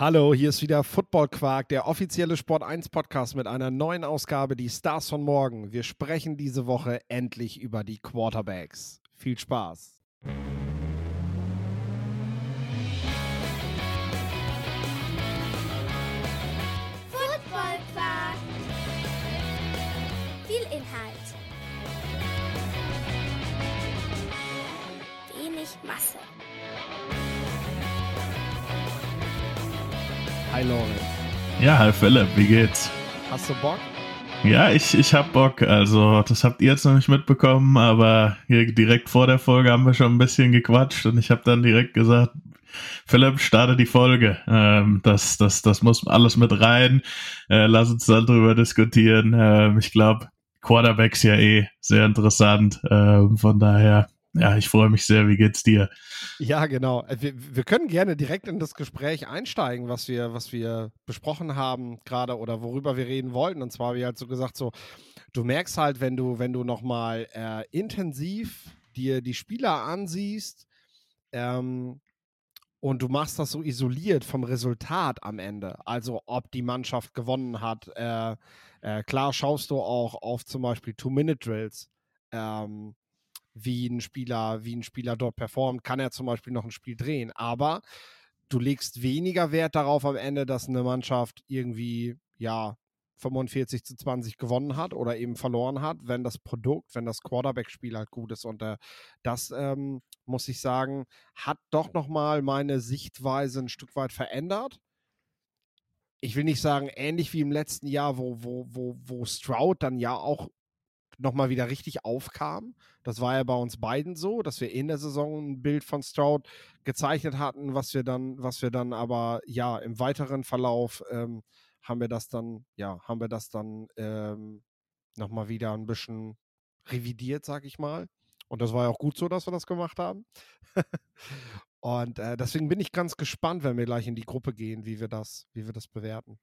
Hallo, hier ist wieder Football Quark, der offizielle Sport 1 Podcast mit einer neuen Ausgabe, die Stars von morgen. Wir sprechen diese Woche endlich über die Quarterbacks. Viel Spaß. Football Quark. Viel Inhalt. Wenig Masse. Hi Lorenz. Ja, hi Philipp, wie geht's? Hast du Bock? Ja, ich, ich hab Bock. Also, das habt ihr jetzt noch nicht mitbekommen, aber hier direkt vor der Folge haben wir schon ein bisschen gequatscht und ich habe dann direkt gesagt, Philipp, starte die Folge. Ähm, das, das, das muss alles mit rein. Äh, lass uns dann drüber diskutieren. Ähm, ich glaube, Quarterbacks ja eh sehr interessant. Ähm, von daher, ja, ich freue mich sehr. Wie geht's dir? Ja, genau. Äh, Wir, wir können gerne direkt in das Gespräch einsteigen, was wir, was wir besprochen haben gerade oder worüber wir reden wollten. Und zwar, wie halt so gesagt, so, du merkst halt, wenn du, wenn du nochmal äh, intensiv dir die Spieler ansiehst, ähm, und du machst das so isoliert vom Resultat am Ende, also ob die Mannschaft gewonnen hat. Äh, äh, klar schaust du auch auf zum Beispiel Two-Minute-Drills, ähm, wie ein Spieler, wie ein Spieler dort performt, kann er zum Beispiel noch ein Spiel drehen. Aber du legst weniger Wert darauf am Ende, dass eine Mannschaft irgendwie, ja, 45 zu 20 gewonnen hat oder eben verloren hat, wenn das Produkt, wenn das Quarterback-Spiel halt gut ist. Und äh, das, ähm, muss ich sagen, hat doch nochmal meine Sichtweise ein Stück weit verändert. Ich will nicht sagen, ähnlich wie im letzten Jahr, wo, wo, wo, wo Stroud dann ja auch nochmal wieder richtig aufkam. Das war ja bei uns beiden so, dass wir in der Saison ein Bild von Stroud gezeichnet hatten, was wir dann, was wir dann aber ja im weiteren Verlauf ähm, haben wir das dann, ja, haben wir das dann ähm, nochmal wieder ein bisschen revidiert, sag ich mal. Und das war ja auch gut so, dass wir das gemacht haben. Und äh, deswegen bin ich ganz gespannt, wenn wir gleich in die Gruppe gehen, wie wir das, wie wir das bewerten.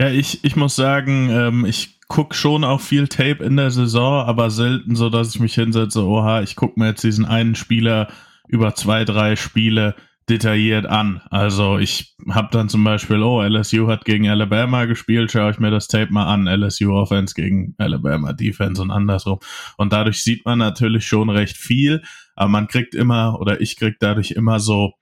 Ja, ich, ich muss sagen, ähm, ich guck schon auch viel Tape in der Saison, aber selten so, dass ich mich hinsetze, oha, ich guck mir jetzt diesen einen Spieler über zwei, drei Spiele detailliert an. Also ich habe dann zum Beispiel, oh, LSU hat gegen Alabama gespielt, schaue ich mir das Tape mal an, LSU Offense gegen Alabama Defense und andersrum. Und dadurch sieht man natürlich schon recht viel, aber man kriegt immer, oder ich krieg dadurch immer so,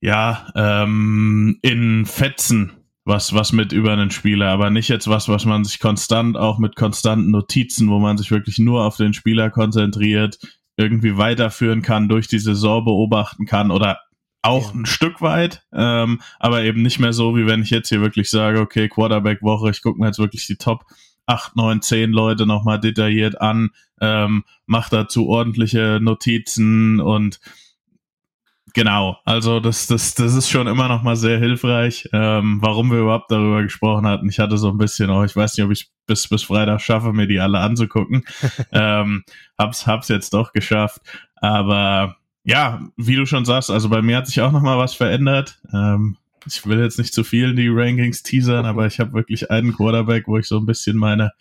ja, ähm, in Fetzen was, was mit über einen Spieler, aber nicht jetzt was, was man sich konstant auch mit konstanten Notizen, wo man sich wirklich nur auf den Spieler konzentriert, irgendwie weiterführen kann, durch die Saison beobachten kann oder auch ein Stück weit, ähm, aber eben nicht mehr so, wie wenn ich jetzt hier wirklich sage, okay, Quarterback-Woche, ich gucke mir jetzt wirklich die Top 8, 9, 10 Leute nochmal detailliert an, ähm, mach dazu ordentliche Notizen und Genau, also das, das, das ist schon immer noch mal sehr hilfreich, ähm, warum wir überhaupt darüber gesprochen hatten. Ich hatte so ein bisschen, oh, ich weiß nicht, ob ich bis, bis Freitag schaffe, mir die alle anzugucken. ähm, hab's, hab's jetzt doch geschafft. Aber ja, wie du schon sagst, also bei mir hat sich auch noch mal was verändert. Ähm, ich will jetzt nicht zu viel in die Rankings teasern, aber ich habe wirklich einen Quarterback, wo ich so ein bisschen meine,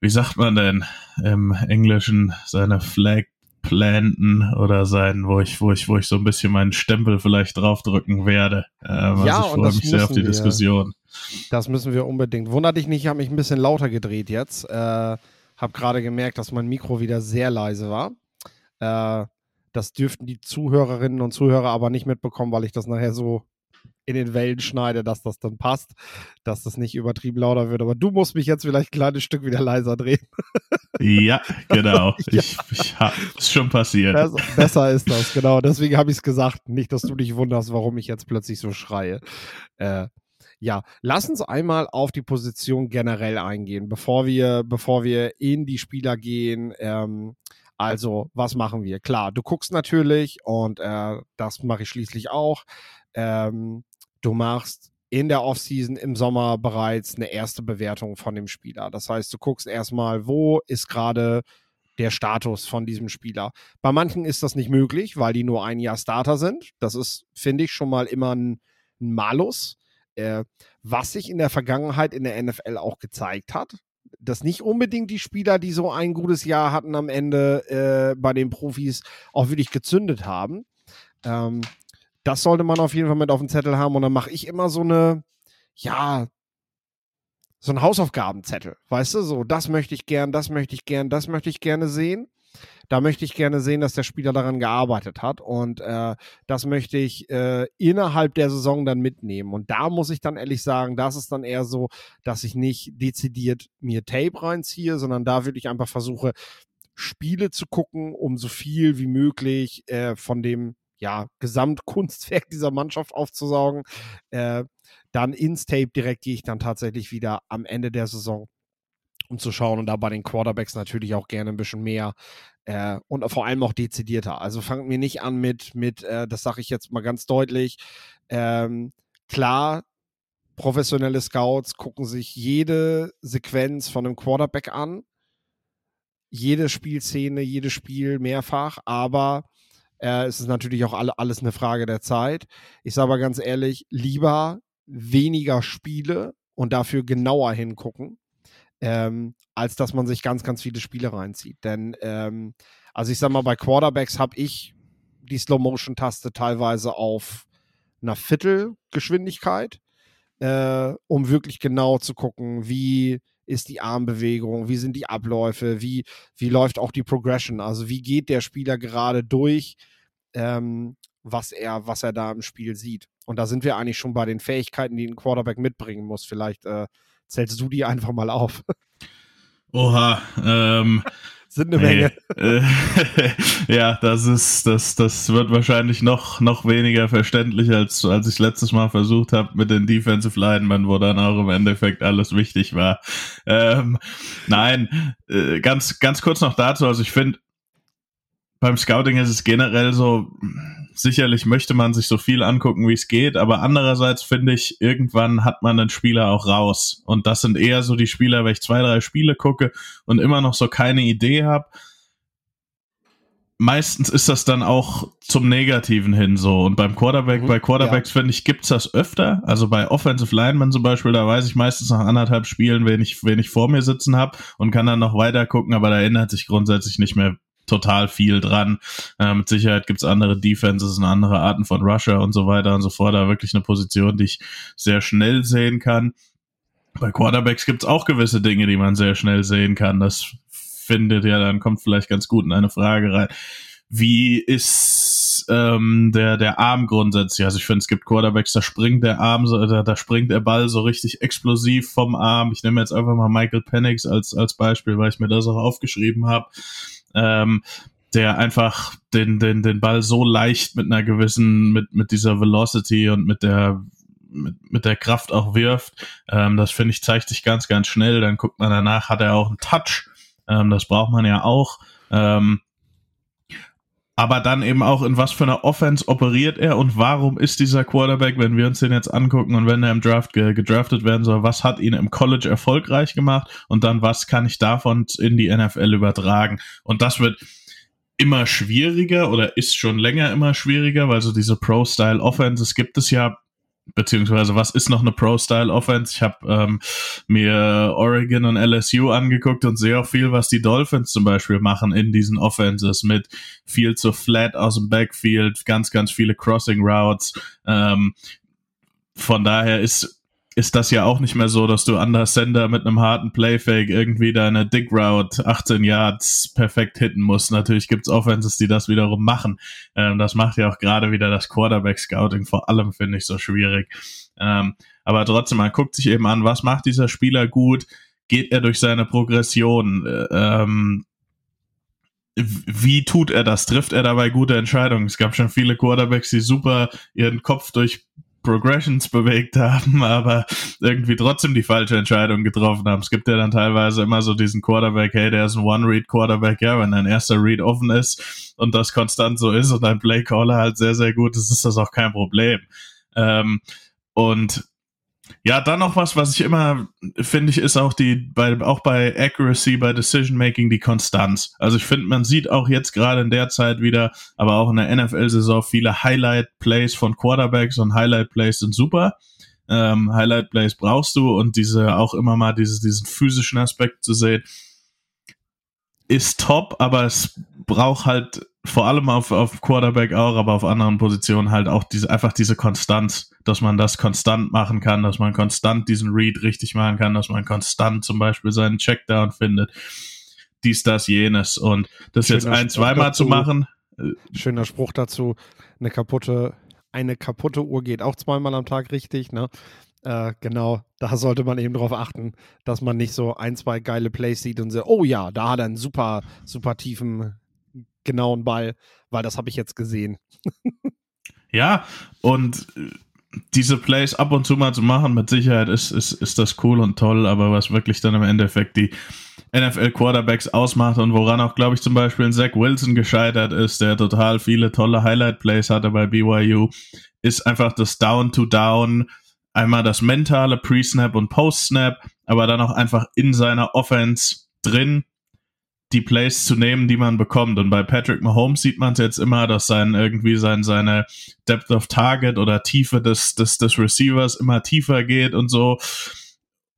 wie sagt man denn im Englischen, seine Flag planten oder sein, wo ich, wo ich, wo ich so ein bisschen meinen Stempel vielleicht draufdrücken werde. Ähm, Ja, also ich und freue mich sehr auf die wir. Diskussion. Das müssen wir unbedingt. Wunder dich nicht, ich habe mich ein bisschen lauter gedreht jetzt. Äh, habe gerade gemerkt, dass mein Mikro wieder sehr leise war. Äh, das dürften die Zuhörerinnen und Zuhörer aber nicht mitbekommen, weil ich das nachher so in den Wellen schneide, dass das dann passt, dass das nicht übertrieben lauter wird. Aber du musst mich jetzt vielleicht ein kleines Stück wieder leiser drehen. Ja, genau. Ja. Ich, ich hab, ist schon passiert. Besser, besser ist das, genau. Deswegen habe ich es gesagt. Nicht, dass du dich wunderst, warum ich jetzt plötzlich so schreie. Äh, ja, lass uns einmal auf die Position generell eingehen, bevor wir, bevor wir in die Spieler gehen. Ähm, also, was machen wir? Klar, du guckst natürlich und äh, das mache ich schließlich auch. Ähm, du machst in der Offseason im Sommer bereits eine erste Bewertung von dem Spieler. Das heißt, du guckst erstmal, wo ist gerade der Status von diesem Spieler. Bei manchen ist das nicht möglich, weil die nur ein Jahr Starter sind. Das ist, finde ich, schon mal immer ein, ein Malus, äh, was sich in der Vergangenheit in der NFL auch gezeigt hat. Dass nicht unbedingt die Spieler, die so ein gutes Jahr hatten, am Ende äh, bei den Profis auch wirklich gezündet haben. Ähm, das sollte man auf jeden Fall mit auf dem Zettel haben. Und dann mache ich immer so eine, ja, so ein Hausaufgabenzettel. Weißt du, so, das möchte ich gern, das möchte ich gern, das möchte ich gerne sehen. Da möchte ich gerne sehen, dass der Spieler daran gearbeitet hat. Und äh, das möchte ich äh, innerhalb der Saison dann mitnehmen. Und da muss ich dann ehrlich sagen, das ist dann eher so, dass ich nicht dezidiert mir Tape reinziehe, sondern da wirklich einfach versuche, Spiele zu gucken, um so viel wie möglich äh, von dem ja, Gesamtkunstwerk dieser Mannschaft aufzusaugen. Äh, dann ins Tape direkt gehe ich dann tatsächlich wieder am Ende der Saison um zu schauen und da bei den Quarterbacks natürlich auch gerne ein bisschen mehr äh, und vor allem auch dezidierter. Also fangt mir nicht an mit, mit äh, das sage ich jetzt mal ganz deutlich, ähm, klar, professionelle Scouts gucken sich jede Sequenz von einem Quarterback an, jede Spielszene, jedes Spiel mehrfach, aber äh, es ist natürlich auch alle, alles eine Frage der Zeit. Ich sage aber ganz ehrlich, lieber weniger Spiele und dafür genauer hingucken, ähm, als dass man sich ganz, ganz viele Spiele reinzieht. Denn, ähm, also ich sag mal, bei Quarterbacks habe ich die Slow-Motion-Taste teilweise auf einer Viertelgeschwindigkeit, äh, um wirklich genau zu gucken, wie ist die Armbewegung, wie sind die Abläufe, wie, wie läuft auch die Progression, also wie geht der Spieler gerade durch, ähm, was er, was er da im Spiel sieht. Und da sind wir eigentlich schon bei den Fähigkeiten, die ein Quarterback mitbringen muss. Vielleicht äh, zählst du die einfach mal auf. Oha, ähm, sind eine Menge. Äh, ja, das ist, das, das wird wahrscheinlich noch, noch weniger verständlich, als, als ich letztes Mal versucht habe mit den Defensive Linemen, wo dann auch im Endeffekt alles wichtig war. Ähm, nein, äh, ganz, ganz kurz noch dazu. Also ich finde, beim Scouting ist es generell so, sicherlich möchte man sich so viel angucken, wie es geht, aber andererseits finde ich, irgendwann hat man einen Spieler auch raus. Und das sind eher so die Spieler, wenn ich zwei, drei Spiele gucke und immer noch so keine Idee habe. Meistens ist das dann auch zum Negativen hin so. Und beim Quarterback, mhm, bei Quarterbacks ja. finde ich, gibt's das öfter. Also bei Offensive Linemen zum Beispiel, da weiß ich meistens nach anderthalb Spielen, wen ich, wen ich vor mir sitzen habe und kann dann noch weiter gucken, aber da erinnert sich grundsätzlich nicht mehr total viel dran. Äh, mit Sicherheit gibt's andere Defenses und andere Arten von Rusher und so weiter und so fort. Da wirklich eine Position, die ich sehr schnell sehen kann. Bei Quarterbacks gibt's auch gewisse Dinge, die man sehr schnell sehen kann. Das findet ja, dann kommt vielleicht ganz gut in eine Frage rein. Wie ist ähm, der, der Arm grundsätzlich? Also ich finde, es gibt Quarterbacks, da springt der Arm, so, da, da springt der Ball so richtig explosiv vom Arm. Ich nehme jetzt einfach mal Michael Penix als, als Beispiel, weil ich mir das auch aufgeschrieben habe ähm, der einfach den, den, den Ball so leicht mit einer gewissen, mit, mit dieser Velocity und mit der mit, mit der Kraft auch wirft. Ähm, das finde ich zeigt sich ganz, ganz schnell. Dann guckt man danach, hat er auch einen Touch. Ähm, das braucht man ja auch. Ähm, aber dann eben auch in was für einer Offense operiert er und warum ist dieser Quarterback, wenn wir uns den jetzt angucken und wenn er im Draft ge gedraftet werden soll, was hat ihn im College erfolgreich gemacht und dann was kann ich davon in die NFL übertragen? Und das wird immer schwieriger oder ist schon länger immer schwieriger, weil so diese Pro-Style Offenses gibt es ja beziehungsweise was ist noch eine Pro-Style-Offense? Ich habe ähm, mir Oregon und LSU angeguckt und sehe auch viel, was die Dolphins zum Beispiel machen in diesen Offenses mit viel zu flat aus dem Backfield, ganz, ganz viele Crossing Routes. Ähm, von daher ist ist das ja auch nicht mehr so, dass du an der Sender mit einem harten Playfake irgendwie deine Dig Route 18 Yards perfekt hitten musst. Natürlich gibt's Offenses, die das wiederum machen. Ähm, das macht ja auch gerade wieder das Quarterback Scouting vor allem, finde ich, so schwierig. Ähm, aber trotzdem, man guckt sich eben an, was macht dieser Spieler gut? Geht er durch seine Progression? Äh, ähm, wie tut er das? Trifft er dabei gute Entscheidungen? Es gab schon viele Quarterbacks, die super ihren Kopf durch Progressions bewegt haben, aber irgendwie trotzdem die falsche Entscheidung getroffen haben. Es gibt ja dann teilweise immer so diesen Quarterback, hey, der ist ein One-Read-Quarterback, ja, wenn dein erster Read offen ist und das konstant so ist und dein Play-Caller halt sehr, sehr gut ist, ist das auch kein Problem. Ähm, und ja, dann noch was, was ich immer finde ich, ist auch die, bei, auch bei Accuracy, bei Decision Making die Konstanz. Also ich finde, man sieht auch jetzt gerade in der Zeit wieder, aber auch in der NFL-Saison viele Highlight-Plays von Quarterbacks und Highlight-Plays sind super. Ähm, Highlight-Plays brauchst du und diese auch immer mal dieses, diesen physischen Aspekt zu sehen, ist top, aber es braucht halt vor allem auf, auf Quarterback auch, aber auf anderen Positionen halt auch diese, einfach diese Konstanz, dass man das konstant machen kann, dass man konstant diesen Read richtig machen kann, dass man konstant zum Beispiel seinen Checkdown findet. Dies, das, jenes. Und das Schöner jetzt ein, zweimal zu machen. Äh, Schöner Spruch dazu. Eine kaputte, eine kaputte Uhr geht auch zweimal am Tag richtig, ne? Äh, genau, da sollte man eben darauf achten, dass man nicht so ein, zwei geile Plays sieht und so, oh ja, da hat er einen super, super tiefen genauen Ball, weil das habe ich jetzt gesehen. ja, und äh, diese Plays ab und zu mal zu machen, mit Sicherheit ist, ist, ist das cool und toll, aber was wirklich dann im Endeffekt die NFL-Quarterbacks ausmacht und woran auch, glaube ich, zum Beispiel Zach Wilson gescheitert ist, der total viele tolle Highlight-Plays hatte bei BYU, ist einfach das Down-to-Down, einmal das mentale Pre-Snap und Post-Snap, aber dann auch einfach in seiner Offense drin die Plays zu nehmen, die man bekommt. Und bei Patrick Mahomes sieht man es jetzt immer, dass sein irgendwie sein, seine Depth of Target oder Tiefe des, des, des Receivers immer tiefer geht und so.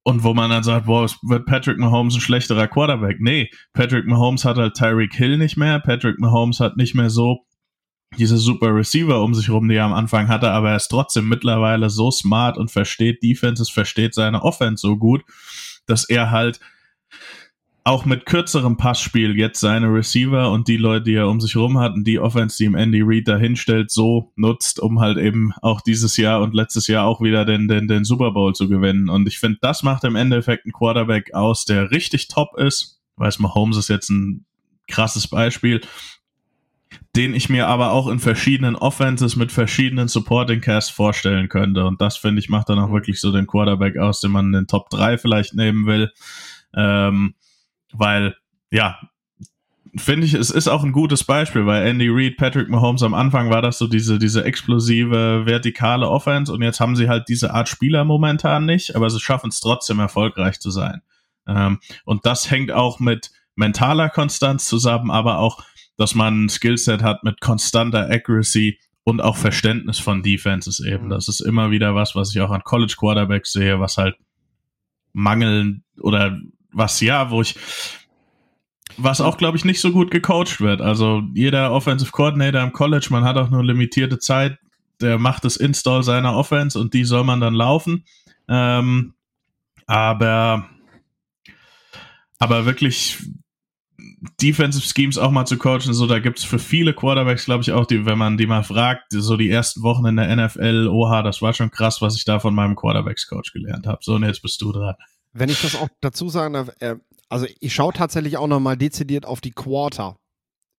Und wo man dann sagt, boah, wird Patrick Mahomes ein schlechterer Quarterback? Nee, Patrick Mahomes hat halt Tyreek Hill nicht mehr. Patrick Mahomes hat nicht mehr so diese super Receiver um sich rum, die er am Anfang hatte, aber er ist trotzdem mittlerweile so smart und versteht Defenses, versteht seine Offense so gut, dass er halt auch mit kürzerem Passspiel jetzt seine Receiver und die Leute, die er um sich rum hat und die Offense, die ihm Andy Reid dahinstellt, so nutzt, um halt eben auch dieses Jahr und letztes Jahr auch wieder den, den, den Super Bowl zu gewinnen. Und ich finde, das macht im Endeffekt einen Quarterback aus, der richtig top ist. Weiß Mahomes ist jetzt ein krasses Beispiel, den ich mir aber auch in verschiedenen Offenses mit verschiedenen Supporting Casts vorstellen könnte. Und das, finde ich, macht dann auch wirklich so den Quarterback aus, den man in den Top 3 vielleicht nehmen will. Ähm, weil, ja, finde ich, es ist auch ein gutes Beispiel, weil Andy Reid, Patrick Mahomes am Anfang war das so diese, diese explosive, vertikale Offense und jetzt haben sie halt diese Art Spieler momentan nicht, aber sie schaffen es trotzdem erfolgreich zu sein. Ähm, und das hängt auch mit mentaler Konstanz zusammen, aber auch, dass man ein Skillset hat mit konstanter Accuracy und auch Verständnis von Defenses eben. Mhm. Das ist immer wieder was, was ich auch an College Quarterbacks sehe, was halt mangeln oder was ja, wo ich, was auch, glaube ich, nicht so gut gecoacht wird. Also jeder Offensive Coordinator im College, man hat auch nur limitierte Zeit, der macht das Install seiner Offense und die soll man dann laufen. Ähm, aber, aber wirklich Defensive Schemes auch mal zu coachen, so da gibt es für viele Quarterbacks, glaube ich, auch, die, wenn man die mal fragt, so die ersten Wochen in der NFL, oha, das war schon krass, was ich da von meinem Quarterbacks-Coach gelernt habe. So, und jetzt bist du dran. Wenn ich das auch dazu sagen darf, äh, also ich schaue tatsächlich auch nochmal dezidiert auf die Quarter.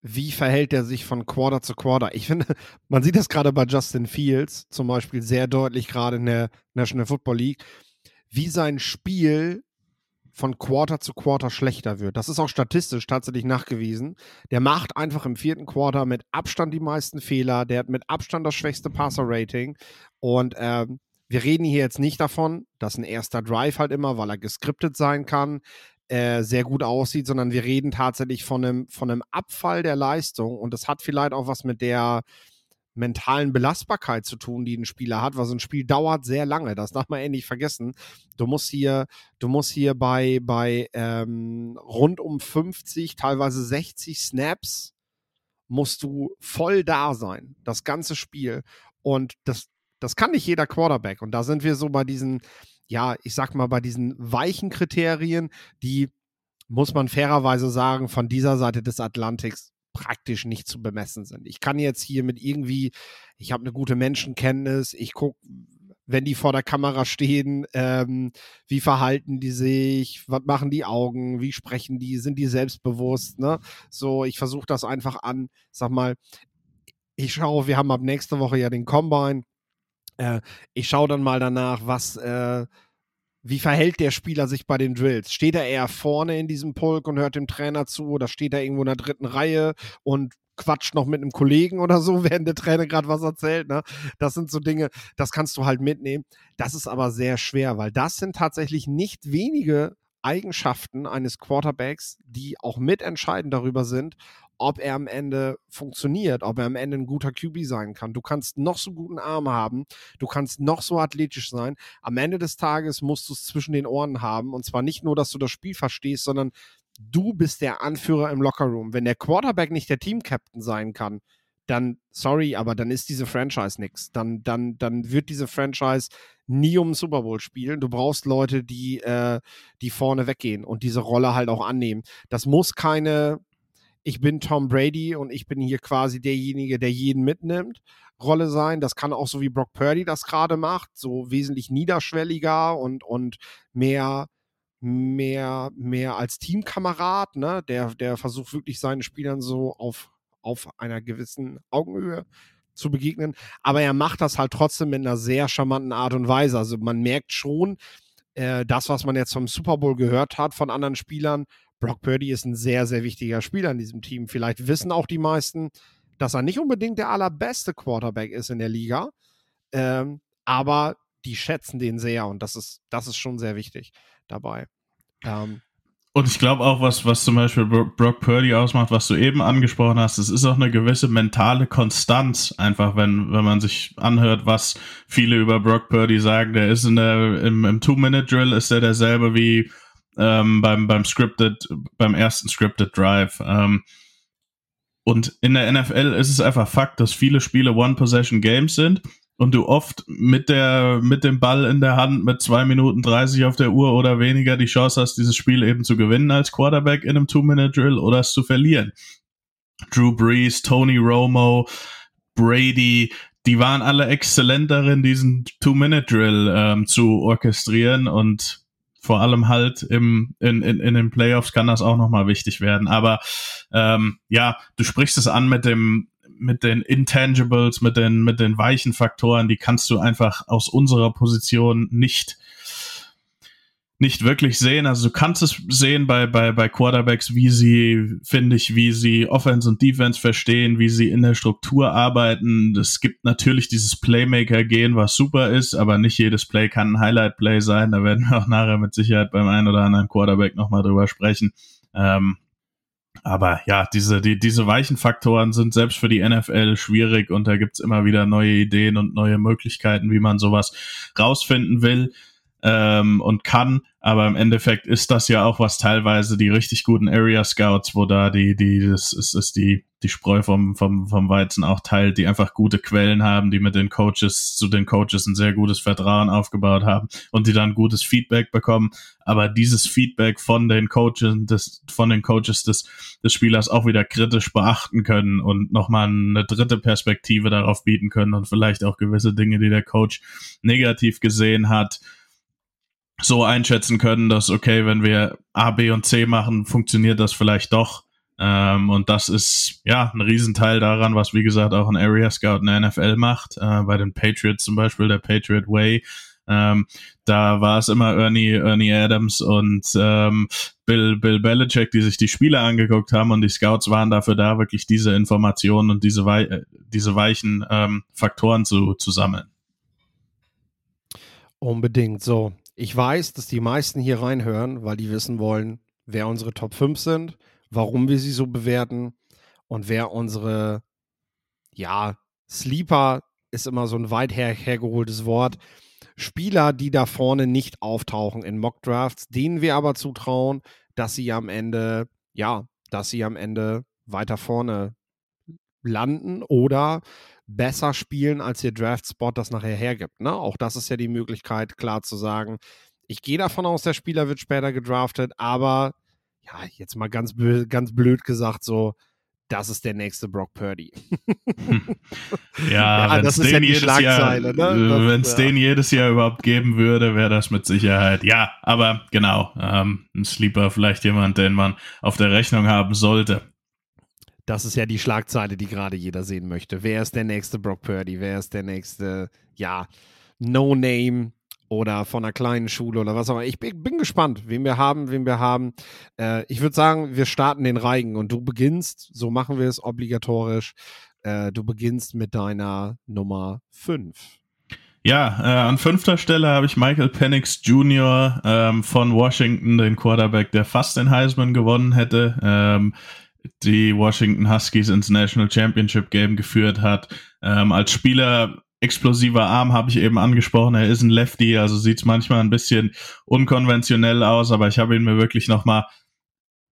Wie verhält er sich von Quarter zu Quarter? Ich finde, man sieht das gerade bei Justin Fields zum Beispiel sehr deutlich, gerade in der National Football League, wie sein Spiel von Quarter zu Quarter schlechter wird. Das ist auch statistisch tatsächlich nachgewiesen. Der macht einfach im vierten Quarter mit Abstand die meisten Fehler. Der hat mit Abstand das schwächste Passer-Rating. Und ähm, wir reden hier jetzt nicht davon, dass ein erster Drive halt immer, weil er geskriptet sein kann, äh, sehr gut aussieht, sondern wir reden tatsächlich von einem, von einem Abfall der Leistung und das hat vielleicht auch was mit der mentalen Belastbarkeit zu tun, die ein Spieler hat, weil so ein Spiel dauert sehr lange. Das darf man eh nicht vergessen. Du musst hier, du musst hier bei, bei ähm, rund um 50, teilweise 60 Snaps musst du voll da sein, das ganze Spiel. Und das, das kann nicht jeder Quarterback. Und da sind wir so bei diesen, ja, ich sag mal, bei diesen weichen Kriterien, die, muss man fairerweise sagen, von dieser Seite des Atlantiks praktisch nicht zu bemessen sind. Ich kann jetzt hier mit irgendwie, ich habe eine gute Menschenkenntnis, ich gucke, wenn die vor der Kamera stehen, ähm, wie verhalten die sich, was machen die Augen, wie sprechen die, sind die selbstbewusst, ne? So, ich versuche das einfach an, sag mal, ich schaue, wir haben ab nächste Woche ja den Combine, äh, ich schaue dann mal danach, was, äh, wie verhält der Spieler sich bei den Drills? Steht er eher vorne in diesem Pulk und hört dem Trainer zu oder steht er irgendwo in der dritten Reihe und quatscht noch mit einem Kollegen oder so, während der Trainer gerade was erzählt. Ne? Das sind so Dinge, das kannst du halt mitnehmen. Das ist aber sehr schwer, weil das sind tatsächlich nicht wenige Eigenschaften eines Quarterbacks, die auch mitentscheidend darüber sind, ob er am Ende funktioniert, ob er am Ende ein guter QB sein kann. Du kannst noch so guten Arm haben, du kannst noch so athletisch sein. Am Ende des Tages musst du es zwischen den Ohren haben. Und zwar nicht nur, dass du das Spiel verstehst, sondern du bist der Anführer im Lockerroom. Wenn der Quarterback nicht der Team-Captain sein kann, dann, sorry, aber dann ist diese Franchise nix. Dann, dann, dann wird diese Franchise nie um den Super Bowl spielen. Du brauchst Leute, die, äh, die vorne weggehen und diese Rolle halt auch annehmen. Das muss keine, ich bin Tom Brady und ich bin hier quasi derjenige, der jeden mitnimmt. Rolle sein. Das kann auch so wie Brock Purdy das gerade macht, so wesentlich niederschwelliger und, und mehr, mehr, mehr als Teamkamerad, ne? Der, der versucht wirklich seinen Spielern so auf auf einer gewissen Augenhöhe zu begegnen. Aber er macht das halt trotzdem in einer sehr charmanten Art und Weise. Also man merkt schon, äh, das, was man jetzt vom Super Bowl gehört hat von anderen Spielern, Brock Purdy ist ein sehr, sehr wichtiger Spieler in diesem Team. Vielleicht wissen auch die meisten, dass er nicht unbedingt der allerbeste Quarterback ist in der Liga. Ähm, aber die schätzen den sehr und das ist, das ist schon sehr wichtig dabei. Ähm, und ich glaube auch, was, was zum Beispiel Brock Purdy ausmacht, was du eben angesprochen hast, es ist auch eine gewisse mentale Konstanz, einfach wenn, wenn man sich anhört, was viele über Brock Purdy sagen. Der ist in der, im, im Two-Minute-Drill ist er derselbe wie ähm, beim, beim Scripted, beim ersten Scripted Drive. Ähm, und in der NFL ist es einfach Fakt, dass viele Spiele One-Possession-Games sind und du oft mit der mit dem Ball in der Hand mit zwei Minuten 30 auf der Uhr oder weniger die Chance hast, dieses Spiel eben zu gewinnen als Quarterback in einem Two-Minute-Drill oder es zu verlieren. Drew Brees, Tony Romo, Brady, die waren alle exzellent darin, diesen Two-Minute-Drill ähm, zu orchestrieren und vor allem halt im, in, in, in den Playoffs kann das auch nochmal wichtig werden. Aber ähm, ja, du sprichst es an mit dem mit den Intangibles, mit den, mit den weichen Faktoren, die kannst du einfach aus unserer Position nicht, nicht wirklich sehen. Also du kannst es sehen bei, bei, bei Quarterbacks, wie sie, finde ich, wie sie Offense und Defense verstehen, wie sie in der Struktur arbeiten. Es gibt natürlich dieses Playmaker-Gehen, was super ist, aber nicht jedes Play kann ein Highlight-Play sein. Da werden wir auch nachher mit Sicherheit beim einen oder anderen Quarterback nochmal drüber sprechen. Ähm, aber ja, diese, die, diese weichen Faktoren sind selbst für die NFL schwierig und da gibt's immer wieder neue Ideen und neue Möglichkeiten, wie man sowas rausfinden will ähm, und kann. Aber im Endeffekt ist das ja auch was teilweise die richtig guten Area Scouts, wo da die, die, das ist, ist die, die Spreu vom, vom, vom Weizen auch teilt, die einfach gute Quellen haben, die mit den Coaches, zu den Coaches ein sehr gutes Vertrauen aufgebaut haben und die dann gutes Feedback bekommen. Aber dieses Feedback von den Coaches, des, von den Coaches des, des Spielers auch wieder kritisch beachten können und nochmal eine dritte Perspektive darauf bieten können und vielleicht auch gewisse Dinge, die der Coach negativ gesehen hat, so einschätzen können, dass, okay, wenn wir A, B und C machen, funktioniert das vielleicht doch. Ähm, und das ist ja ein Riesenteil daran, was wie gesagt auch ein Area Scout in der NFL macht. Äh, bei den Patriots zum Beispiel, der Patriot Way. Ähm, da war es immer Ernie, Ernie Adams und ähm, Bill, Bill Belichick, die sich die Spiele angeguckt haben und die Scouts waren dafür da, wirklich diese Informationen und diese, wei diese weichen ähm, Faktoren zu, zu sammeln. Unbedingt so. Ich weiß, dass die meisten hier reinhören, weil die wissen wollen, wer unsere Top 5 sind, warum wir sie so bewerten und wer unsere, ja, Sleeper ist immer so ein weit her hergeholtes Wort. Spieler, die da vorne nicht auftauchen in Mockdrafts, denen wir aber zutrauen, dass sie am Ende, ja, dass sie am Ende weiter vorne landen oder besser spielen, als ihr Draft-Spot das nachher hergibt. Ne? Auch das ist ja die Möglichkeit, klar zu sagen, ich gehe davon aus, der Spieler wird später gedraftet, aber ja, jetzt mal ganz, ganz blöd gesagt, so, das ist der nächste Brock Purdy. ja, ja wenn es den, ja jedes Jahr, ne? Äh, ja. den jedes Jahr überhaupt geben würde, wäre das mit Sicherheit. Ja, aber genau, ähm, ein Sleeper, vielleicht jemand, den man auf der Rechnung haben sollte. Das ist ja die Schlagzeile, die gerade jeder sehen möchte. Wer ist der nächste Brock Purdy? Wer ist der nächste, ja, No-Name oder von einer kleinen Schule oder was auch immer. Ich bin, bin gespannt, wen wir haben, wen wir haben. Äh, ich würde sagen, wir starten den Reigen und du beginnst, so machen wir es obligatorisch, äh, du beginnst mit deiner Nummer 5. Ja, äh, an fünfter Stelle habe ich Michael Penix Jr. Ähm, von Washington, den Quarterback, der fast den Heisman gewonnen hätte. Ähm, die Washington Huskies ins National Championship Game geführt hat. Ähm, als Spieler explosiver Arm habe ich eben angesprochen. Er ist ein Lefty, also sieht es manchmal ein bisschen unkonventionell aus, aber ich habe ihn mir wirklich nochmal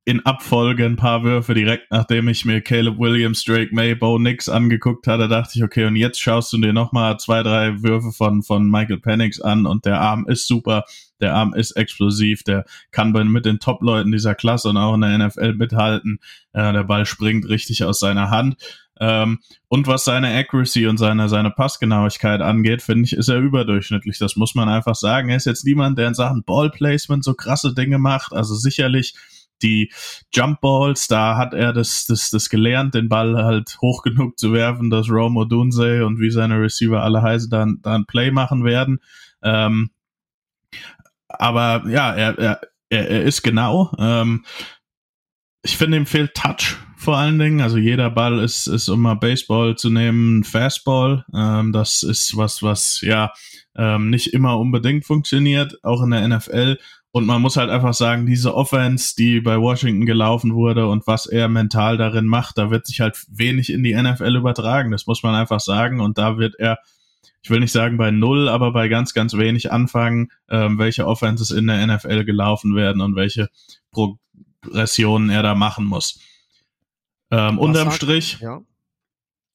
in Abfolge ein paar Würfe direkt nachdem ich mir Caleb Williams, Drake May, Bo Nix angeguckt hatte, dachte ich, okay, und jetzt schaust du dir nochmal zwei, drei Würfe von, von Michael Penix an und der Arm ist super, der Arm ist explosiv, der kann mit den Top-Leuten dieser Klasse und auch in der NFL mithalten. Äh, der Ball springt richtig aus seiner Hand. Ähm, und was seine Accuracy und seine, seine Passgenauigkeit angeht, finde ich, ist er überdurchschnittlich. Das muss man einfach sagen. Er ist jetzt niemand, der in Sachen Ballplacement so krasse Dinge macht. Also sicherlich die Jump Balls, da hat er das, das, das gelernt, den Ball halt hoch genug zu werfen, dass Romo Dunse und wie seine Receiver alle heißen, dann, dann Play machen werden. Ähm, aber ja, er, er, er ist genau. Ähm, ich finde, ihm fehlt Touch vor allen Dingen. Also jeder Ball ist, ist um mal Baseball zu nehmen, Fastball. Ähm, das ist was, was ja ähm, nicht immer unbedingt funktioniert, auch in der NFL. Und man muss halt einfach sagen, diese Offense, die bei Washington gelaufen wurde und was er mental darin macht, da wird sich halt wenig in die NFL übertragen. Das muss man einfach sagen. Und da wird er, ich will nicht sagen bei null, aber bei ganz, ganz wenig anfangen, ähm, welche Offenses in der NFL gelaufen werden und welche Progressionen er da machen muss. Ähm, unterm Strich, ja.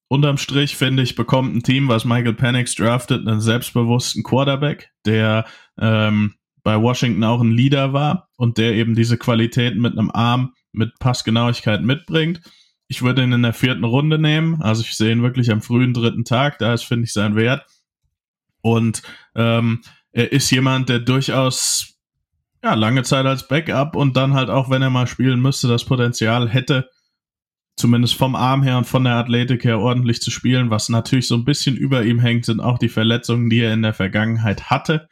unterm Strich finde ich, bekommt ein Team, was Michael Penix draftet, einen selbstbewussten Quarterback, der ähm, bei Washington auch ein Leader war und der eben diese Qualitäten mit einem Arm, mit Passgenauigkeit mitbringt. Ich würde ihn in der vierten Runde nehmen. Also ich sehe ihn wirklich am frühen dritten Tag. Da ist, finde ich, sein Wert. Und ähm, er ist jemand, der durchaus ja, lange Zeit als Backup und dann halt auch, wenn er mal spielen müsste, das Potenzial hätte, zumindest vom Arm her und von der Athletik her ordentlich zu spielen. Was natürlich so ein bisschen über ihm hängt, sind auch die Verletzungen, die er in der Vergangenheit hatte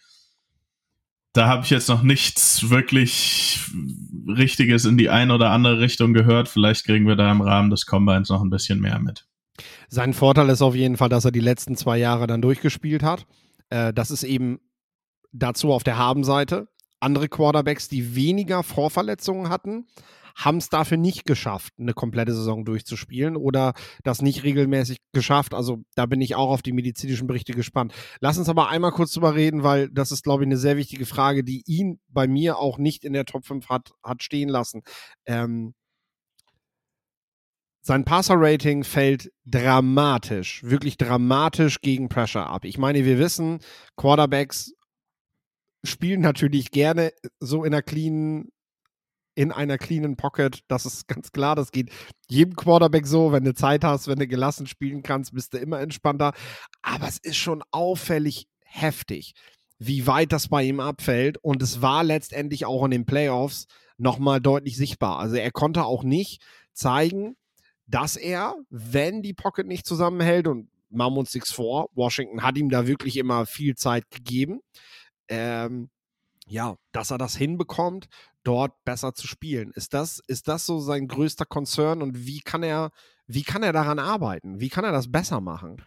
da habe ich jetzt noch nichts wirklich Richtiges in die eine oder andere Richtung gehört. Vielleicht kriegen wir da im Rahmen des Combines noch ein bisschen mehr mit. Sein Vorteil ist auf jeden Fall, dass er die letzten zwei Jahre dann durchgespielt hat. Äh, das ist eben dazu auf der Habenseite. Andere Quarterbacks, die weniger Vorverletzungen hatten, haben es dafür nicht geschafft, eine komplette Saison durchzuspielen oder das nicht regelmäßig geschafft. Also da bin ich auch auf die medizinischen Berichte gespannt. Lass uns aber einmal kurz drüber reden, weil das ist, glaube ich, eine sehr wichtige Frage, die ihn bei mir auch nicht in der Top 5 hat, hat stehen lassen. Ähm, sein Passer-Rating fällt dramatisch, wirklich dramatisch gegen Pressure ab. Ich meine, wir wissen, Quarterbacks spielen natürlich gerne so in einer cleanen in einer cleanen Pocket. Das ist ganz klar. Das geht jedem Quarterback so. Wenn du Zeit hast, wenn du gelassen spielen kannst, bist du immer entspannter. Aber es ist schon auffällig heftig, wie weit das bei ihm abfällt. Und es war letztendlich auch in den Playoffs nochmal deutlich sichtbar. Also er konnte auch nicht zeigen, dass er, wenn die Pocket nicht zusammenhält und machen wir uns nichts vor, Washington hat ihm da wirklich immer viel Zeit gegeben. Ähm, ja, dass er das hinbekommt, dort besser zu spielen. Ist das, ist das so sein größter Konzern und wie kann er, wie kann er daran arbeiten? Wie kann er das besser machen?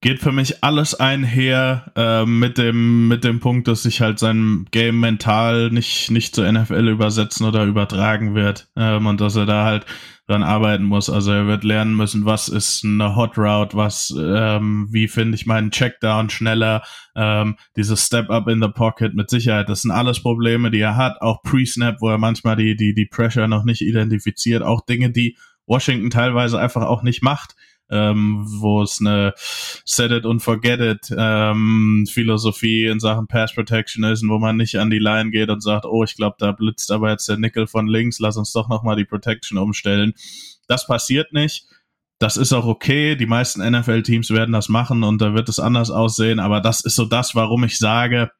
Geht für mich alles einher äh, mit dem mit dem Punkt, dass sich halt sein Game mental nicht nicht zur NFL übersetzen oder übertragen wird ähm, und dass er da halt dran arbeiten muss. Also er wird lernen müssen, was ist eine Hot Route, was, ähm, wie finde ich meinen Checkdown schneller, ähm, dieses Step Up in the Pocket mit Sicherheit. Das sind alles Probleme, die er hat. Auch Pre-Snap, wo er manchmal die, die, die Pressure noch nicht identifiziert. Auch Dinge, die Washington teilweise einfach auch nicht macht ähm, wo es eine Set it und forget it ähm, Philosophie in Sachen Pass Protection ist und wo man nicht an die Line geht und sagt, oh, ich glaube, da blitzt aber jetzt der Nickel von links, lass uns doch nochmal die Protection umstellen. Das passiert nicht. Das ist auch okay. Die meisten NFL-Teams werden das machen und da wird es anders aussehen. Aber das ist so das, warum ich sage,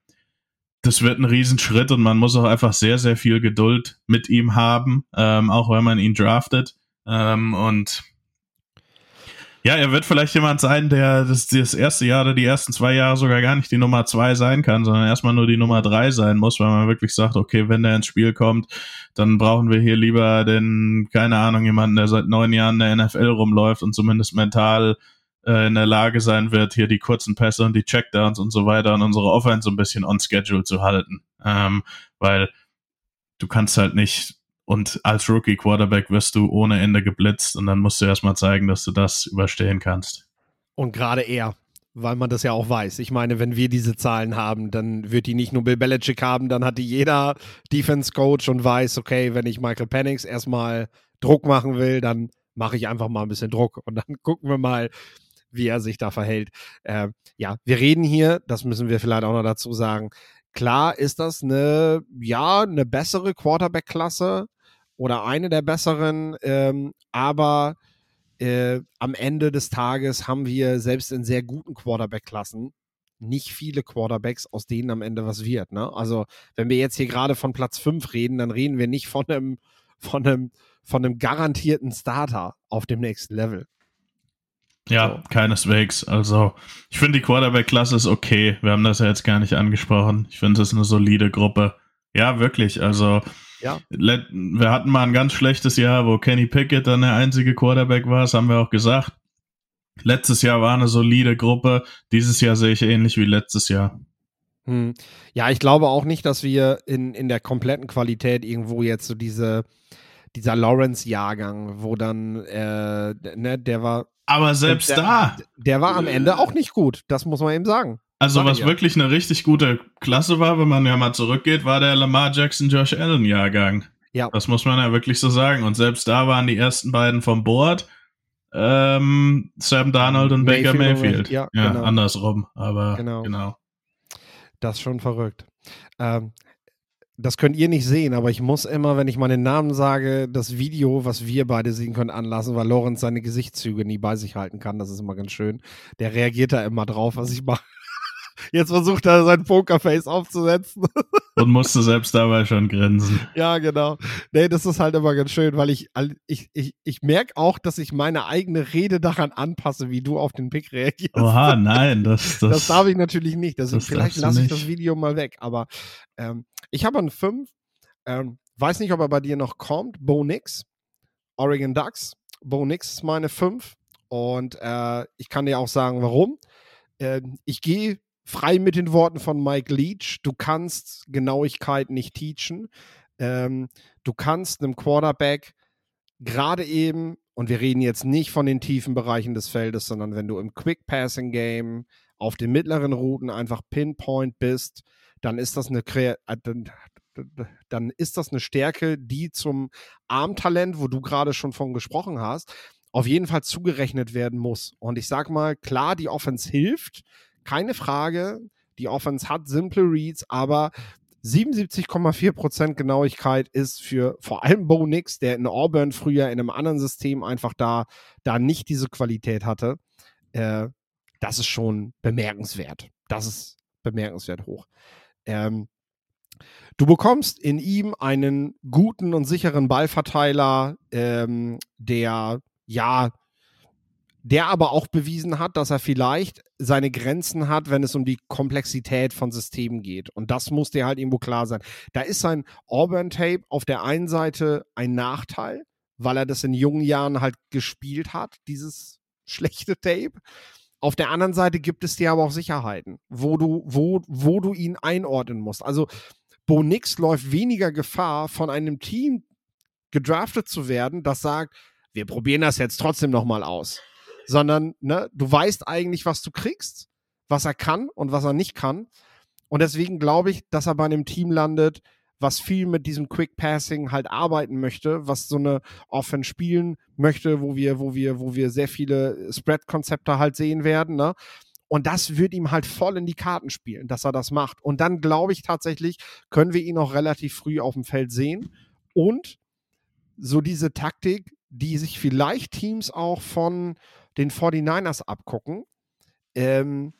das wird ein Riesenschritt und man muss auch einfach sehr, sehr viel Geduld mit ihm haben, ähm, auch wenn man ihn draftet. Ähm, und ja, er wird vielleicht jemand sein, der das, das erste Jahr oder die ersten zwei Jahre sogar gar nicht die Nummer zwei sein kann, sondern erstmal nur die Nummer drei sein muss, weil man wirklich sagt, okay, wenn der ins Spiel kommt, dann brauchen wir hier lieber den, keine Ahnung, jemanden, der seit neun Jahren in der NFL rumläuft und zumindest mental äh, in der Lage sein wird, hier die kurzen Pässe und die Checkdowns und so weiter und unsere Offense so ein bisschen on schedule zu halten. Ähm, weil du kannst halt nicht und als Rookie Quarterback wirst du ohne Ende geblitzt und dann musst du erstmal zeigen, dass du das überstehen kannst. Und gerade er, weil man das ja auch weiß. Ich meine, wenn wir diese Zahlen haben, dann wird die nicht nur Bill Belichick haben, dann hat die jeder Defense Coach und weiß, okay, wenn ich Michael Penix erstmal Druck machen will, dann mache ich einfach mal ein bisschen Druck und dann gucken wir mal, wie er sich da verhält. Äh, ja, wir reden hier, das müssen wir vielleicht auch noch dazu sagen. Klar ist das eine, ja, eine bessere Quarterback-Klasse oder eine der besseren, ähm, aber äh, am Ende des Tages haben wir selbst in sehr guten Quarterback-Klassen nicht viele Quarterbacks, aus denen am Ende was wird. Ne? Also, wenn wir jetzt hier gerade von Platz 5 reden, dann reden wir nicht von einem, von einem, von einem garantierten Starter auf dem nächsten Level. Ja, so. keineswegs. Also, ich finde die Quarterback-Klasse ist okay. Wir haben das ja jetzt gar nicht angesprochen. Ich finde, das ist eine solide Gruppe. Ja, wirklich. Also, ja. Wir hatten mal ein ganz schlechtes Jahr, wo Kenny Pickett dann der einzige Quarterback war, das haben wir auch gesagt. Letztes Jahr war eine solide Gruppe, dieses Jahr sehe ich ähnlich wie letztes Jahr. Hm. Ja, ich glaube auch nicht, dass wir in, in der kompletten Qualität irgendwo jetzt so diese, dieser Lawrence-Jahrgang, wo dann, äh, ne, der war. Aber selbst der, da. Der war am Ende auch nicht gut, das muss man eben sagen. Also, was ja. wirklich eine richtig gute Klasse war, wenn man ja mal zurückgeht, war der Lamar Jackson Josh Allen Jahrgang. Ja. Das muss man ja wirklich so sagen. Und selbst da waren die ersten beiden vom Board. Ähm, Sam Darnold und Baker Mayfield. Ja, ja genau. andersrum. Aber genau. genau. Das ist schon verrückt. Ähm, das könnt ihr nicht sehen, aber ich muss immer, wenn ich meinen Namen sage, das Video, was wir beide sehen können, anlassen, weil Lorenz seine Gesichtszüge nie bei sich halten kann. Das ist immer ganz schön. Der reagiert da immer drauf, was ich mache. Jetzt versucht er sein Pokerface aufzusetzen. Und musste selbst dabei schon grinsen. Ja, genau. Nee, das ist halt immer ganz schön, weil ich, ich, ich, ich merke auch, dass ich meine eigene Rede daran anpasse, wie du auf den Pick reagierst. Oha, nein, das, das, das darf ich natürlich nicht. Deswegen, das vielleicht lasse ich das Video mal weg. Aber ähm, ich habe einen 5. Ähm, weiß nicht, ob er bei dir noch kommt. Bo Nix, Oregon Ducks. Bo Nix ist meine 5. Und äh, ich kann dir auch sagen, warum. Äh, ich gehe frei mit den Worten von Mike Leach, du kannst Genauigkeit nicht teachen. Ähm, du kannst einem Quarterback gerade eben, und wir reden jetzt nicht von den tiefen Bereichen des Feldes, sondern wenn du im Quick Passing Game auf den mittleren Routen einfach Pinpoint bist, dann ist das eine äh, dann ist das eine Stärke, die zum Armtalent, wo du gerade schon von gesprochen hast, auf jeden Fall zugerechnet werden muss. Und ich sag mal, klar, die Offense hilft, keine Frage. Die Offense hat simple Reads, aber 77,4% Genauigkeit ist für vor allem Bo Nix, der in Auburn früher in einem anderen System einfach da, da nicht diese Qualität hatte. Äh, das ist schon bemerkenswert. Das ist bemerkenswert hoch. Ähm, du bekommst in ihm einen guten und sicheren Ballverteiler, ähm, der ja der aber auch bewiesen hat, dass er vielleicht seine Grenzen hat, wenn es um die Komplexität von Systemen geht. Und das muss dir halt irgendwo klar sein. Da ist sein Auburn-Tape auf der einen Seite ein Nachteil, weil er das in jungen Jahren halt gespielt hat, dieses schlechte Tape. Auf der anderen Seite gibt es dir aber auch Sicherheiten, wo du, wo, wo du ihn einordnen musst. Also Bo Nix läuft weniger Gefahr, von einem Team gedraftet zu werden, das sagt, wir probieren das jetzt trotzdem nochmal aus sondern ne, du weißt eigentlich, was du kriegst, was er kann und was er nicht kann. Und deswegen glaube ich, dass er bei einem Team landet, was viel mit diesem Quick Passing halt arbeiten möchte, was so eine Offense spielen möchte, wo wir, wo wir, wo wir sehr viele Spread-Konzepte halt sehen werden, ne? Und das wird ihm halt voll in die Karten spielen, dass er das macht. Und dann glaube ich tatsächlich, können wir ihn auch relativ früh auf dem Feld sehen. Und so diese Taktik, die sich vielleicht Teams auch von den 49ers abgucken. Ähm,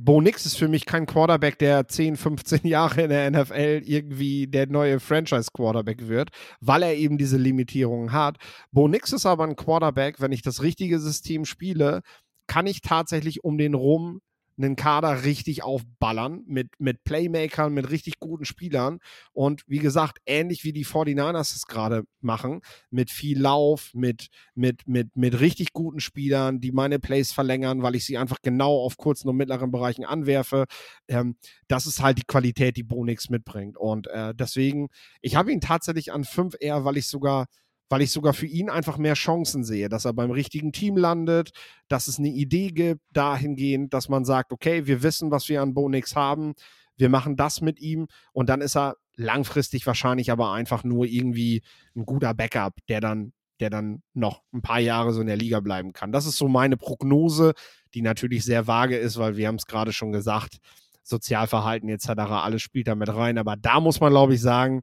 Bo Nix ist für mich kein Quarterback, der 10, 15 Jahre in der NFL irgendwie der neue Franchise-Quarterback wird, weil er eben diese Limitierungen hat. Bo Nix ist aber ein Quarterback, wenn ich das richtige System spiele, kann ich tatsächlich um den rum einen Kader richtig aufballern mit, mit Playmakern, mit richtig guten Spielern. Und wie gesagt, ähnlich wie die 49ers es gerade machen, mit viel Lauf, mit, mit, mit, mit richtig guten Spielern, die meine Plays verlängern, weil ich sie einfach genau auf kurzen und mittleren Bereichen anwerfe. Ähm, das ist halt die Qualität, die Bonix mitbringt. Und äh, deswegen, ich habe ihn tatsächlich an 5 eher, weil ich sogar weil ich sogar für ihn einfach mehr Chancen sehe, dass er beim richtigen Team landet, dass es eine Idee gibt dahingehend, dass man sagt, okay, wir wissen, was wir an Bonix haben, wir machen das mit ihm und dann ist er langfristig wahrscheinlich aber einfach nur irgendwie ein guter Backup, der dann, der dann noch ein paar Jahre so in der Liga bleiben kann. Das ist so meine Prognose, die natürlich sehr vage ist, weil wir haben es gerade schon gesagt, Sozialverhalten etc., alles spielt da mit rein. Aber da muss man, glaube ich, sagen,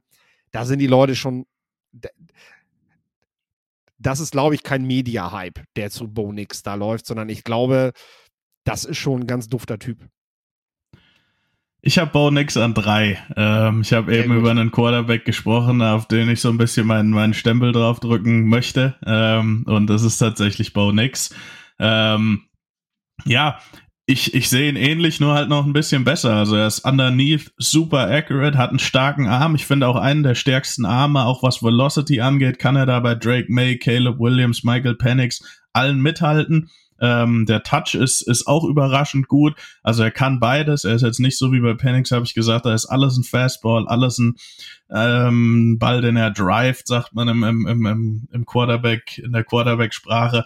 da sind die Leute schon. Das ist, glaube ich, kein Media-Hype, der zu Bonix da läuft, sondern ich glaube, das ist schon ein ganz dufter Typ. Ich habe Bo Nix an drei. Ähm, ich habe eben gut. über einen Quarterback gesprochen, auf den ich so ein bisschen meinen, meinen Stempel draufdrücken möchte. Ähm, und das ist tatsächlich Bo Nix. Ähm, ja, ich, ich sehe ihn ähnlich, nur halt noch ein bisschen besser. Also er ist underneath super accurate, hat einen starken Arm. Ich finde auch einen der stärksten Arme, auch was Velocity angeht, kann er da bei Drake May, Caleb Williams, Michael Penix allen mithalten. Ähm, der Touch ist, ist auch überraschend gut. Also er kann beides. Er ist jetzt nicht so wie bei Penix, habe ich gesagt, da ist alles ein Fastball, alles ein ähm, Ball, den er drivet, sagt man im, im, im, im Quarterback, in der Quarterback-Sprache.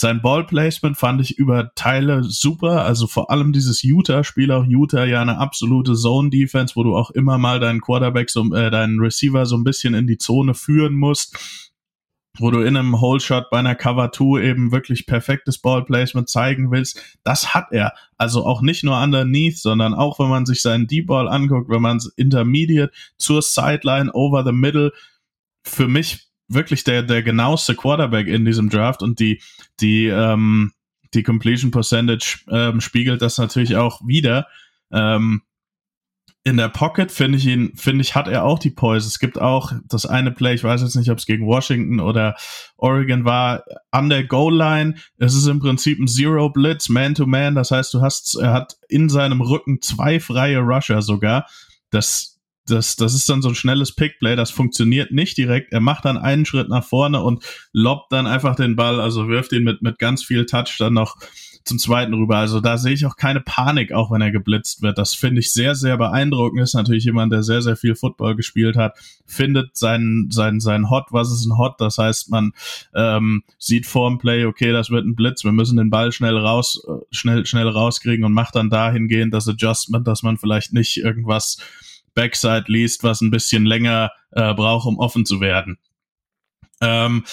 Sein Ballplacement fand ich über Teile super, also vor allem dieses Utah-Spiel, auch Utah ja eine absolute Zone-Defense, wo du auch immer mal deinen Quarterback, so, äh, deinen Receiver so ein bisschen in die Zone führen musst, wo du in einem Hole-Shot bei einer Cover 2 eben wirklich perfektes Ballplacement zeigen willst. Das hat er. Also auch nicht nur underneath, sondern auch wenn man sich seinen D-Ball anguckt, wenn man es intermediate zur Sideline, over the middle, für mich wirklich der, der genaueste Quarterback in diesem Draft und die, die, ähm, die Completion Percentage ähm, spiegelt das natürlich auch wieder. Ähm, in der Pocket finde ich ihn, finde ich, hat er auch die Poise. Es gibt auch das eine Play, ich weiß jetzt nicht, ob es gegen Washington oder Oregon war, an der Goal Line. Es ist im Prinzip ein Zero Blitz, Man to Man. Das heißt, du hast, er hat in seinem Rücken zwei freie Rusher sogar. Das das, das ist dann so ein schnelles Pickplay, das funktioniert nicht direkt. Er macht dann einen Schritt nach vorne und lobt dann einfach den Ball, also wirft ihn mit, mit ganz viel Touch dann noch zum zweiten rüber. Also da sehe ich auch keine Panik, auch wenn er geblitzt wird. Das finde ich sehr, sehr beeindruckend. Ist natürlich jemand, der sehr, sehr viel Football gespielt hat, findet seinen, seinen, seinen Hot, was ist ein Hot? Das heißt, man ähm, sieht vor dem Play, okay, das wird ein Blitz, wir müssen den Ball schnell raus, äh, schnell, schnell rauskriegen und macht dann dahingehend das Adjustment, dass man vielleicht nicht irgendwas Backside liest, was ein bisschen länger äh, braucht, um offen zu werden. Ähm,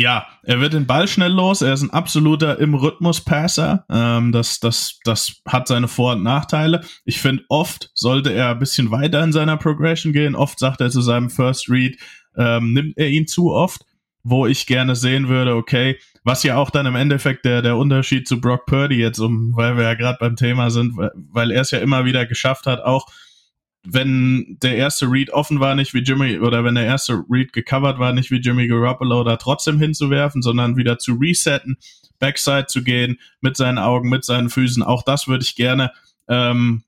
ja, er wird den Ball schnell los. Er ist ein absoluter im Rhythmus Passer. Ähm, das, das, das hat seine Vor- und Nachteile. Ich finde, oft sollte er ein bisschen weiter in seiner Progression gehen. Oft sagt er zu seinem First Read, ähm, nimmt er ihn zu oft, wo ich gerne sehen würde, okay, was ja auch dann im Endeffekt der, der Unterschied zu Brock Purdy jetzt, um, weil wir ja gerade beim Thema sind, weil, weil er es ja immer wieder geschafft hat, auch wenn der erste Read offen war, nicht wie Jimmy, oder wenn der erste Read gecovert war, nicht wie Jimmy Garoppolo da trotzdem hinzuwerfen, sondern wieder zu resetten, Backside zu gehen, mit seinen Augen, mit seinen Füßen. Auch das würde ich gerne ähm,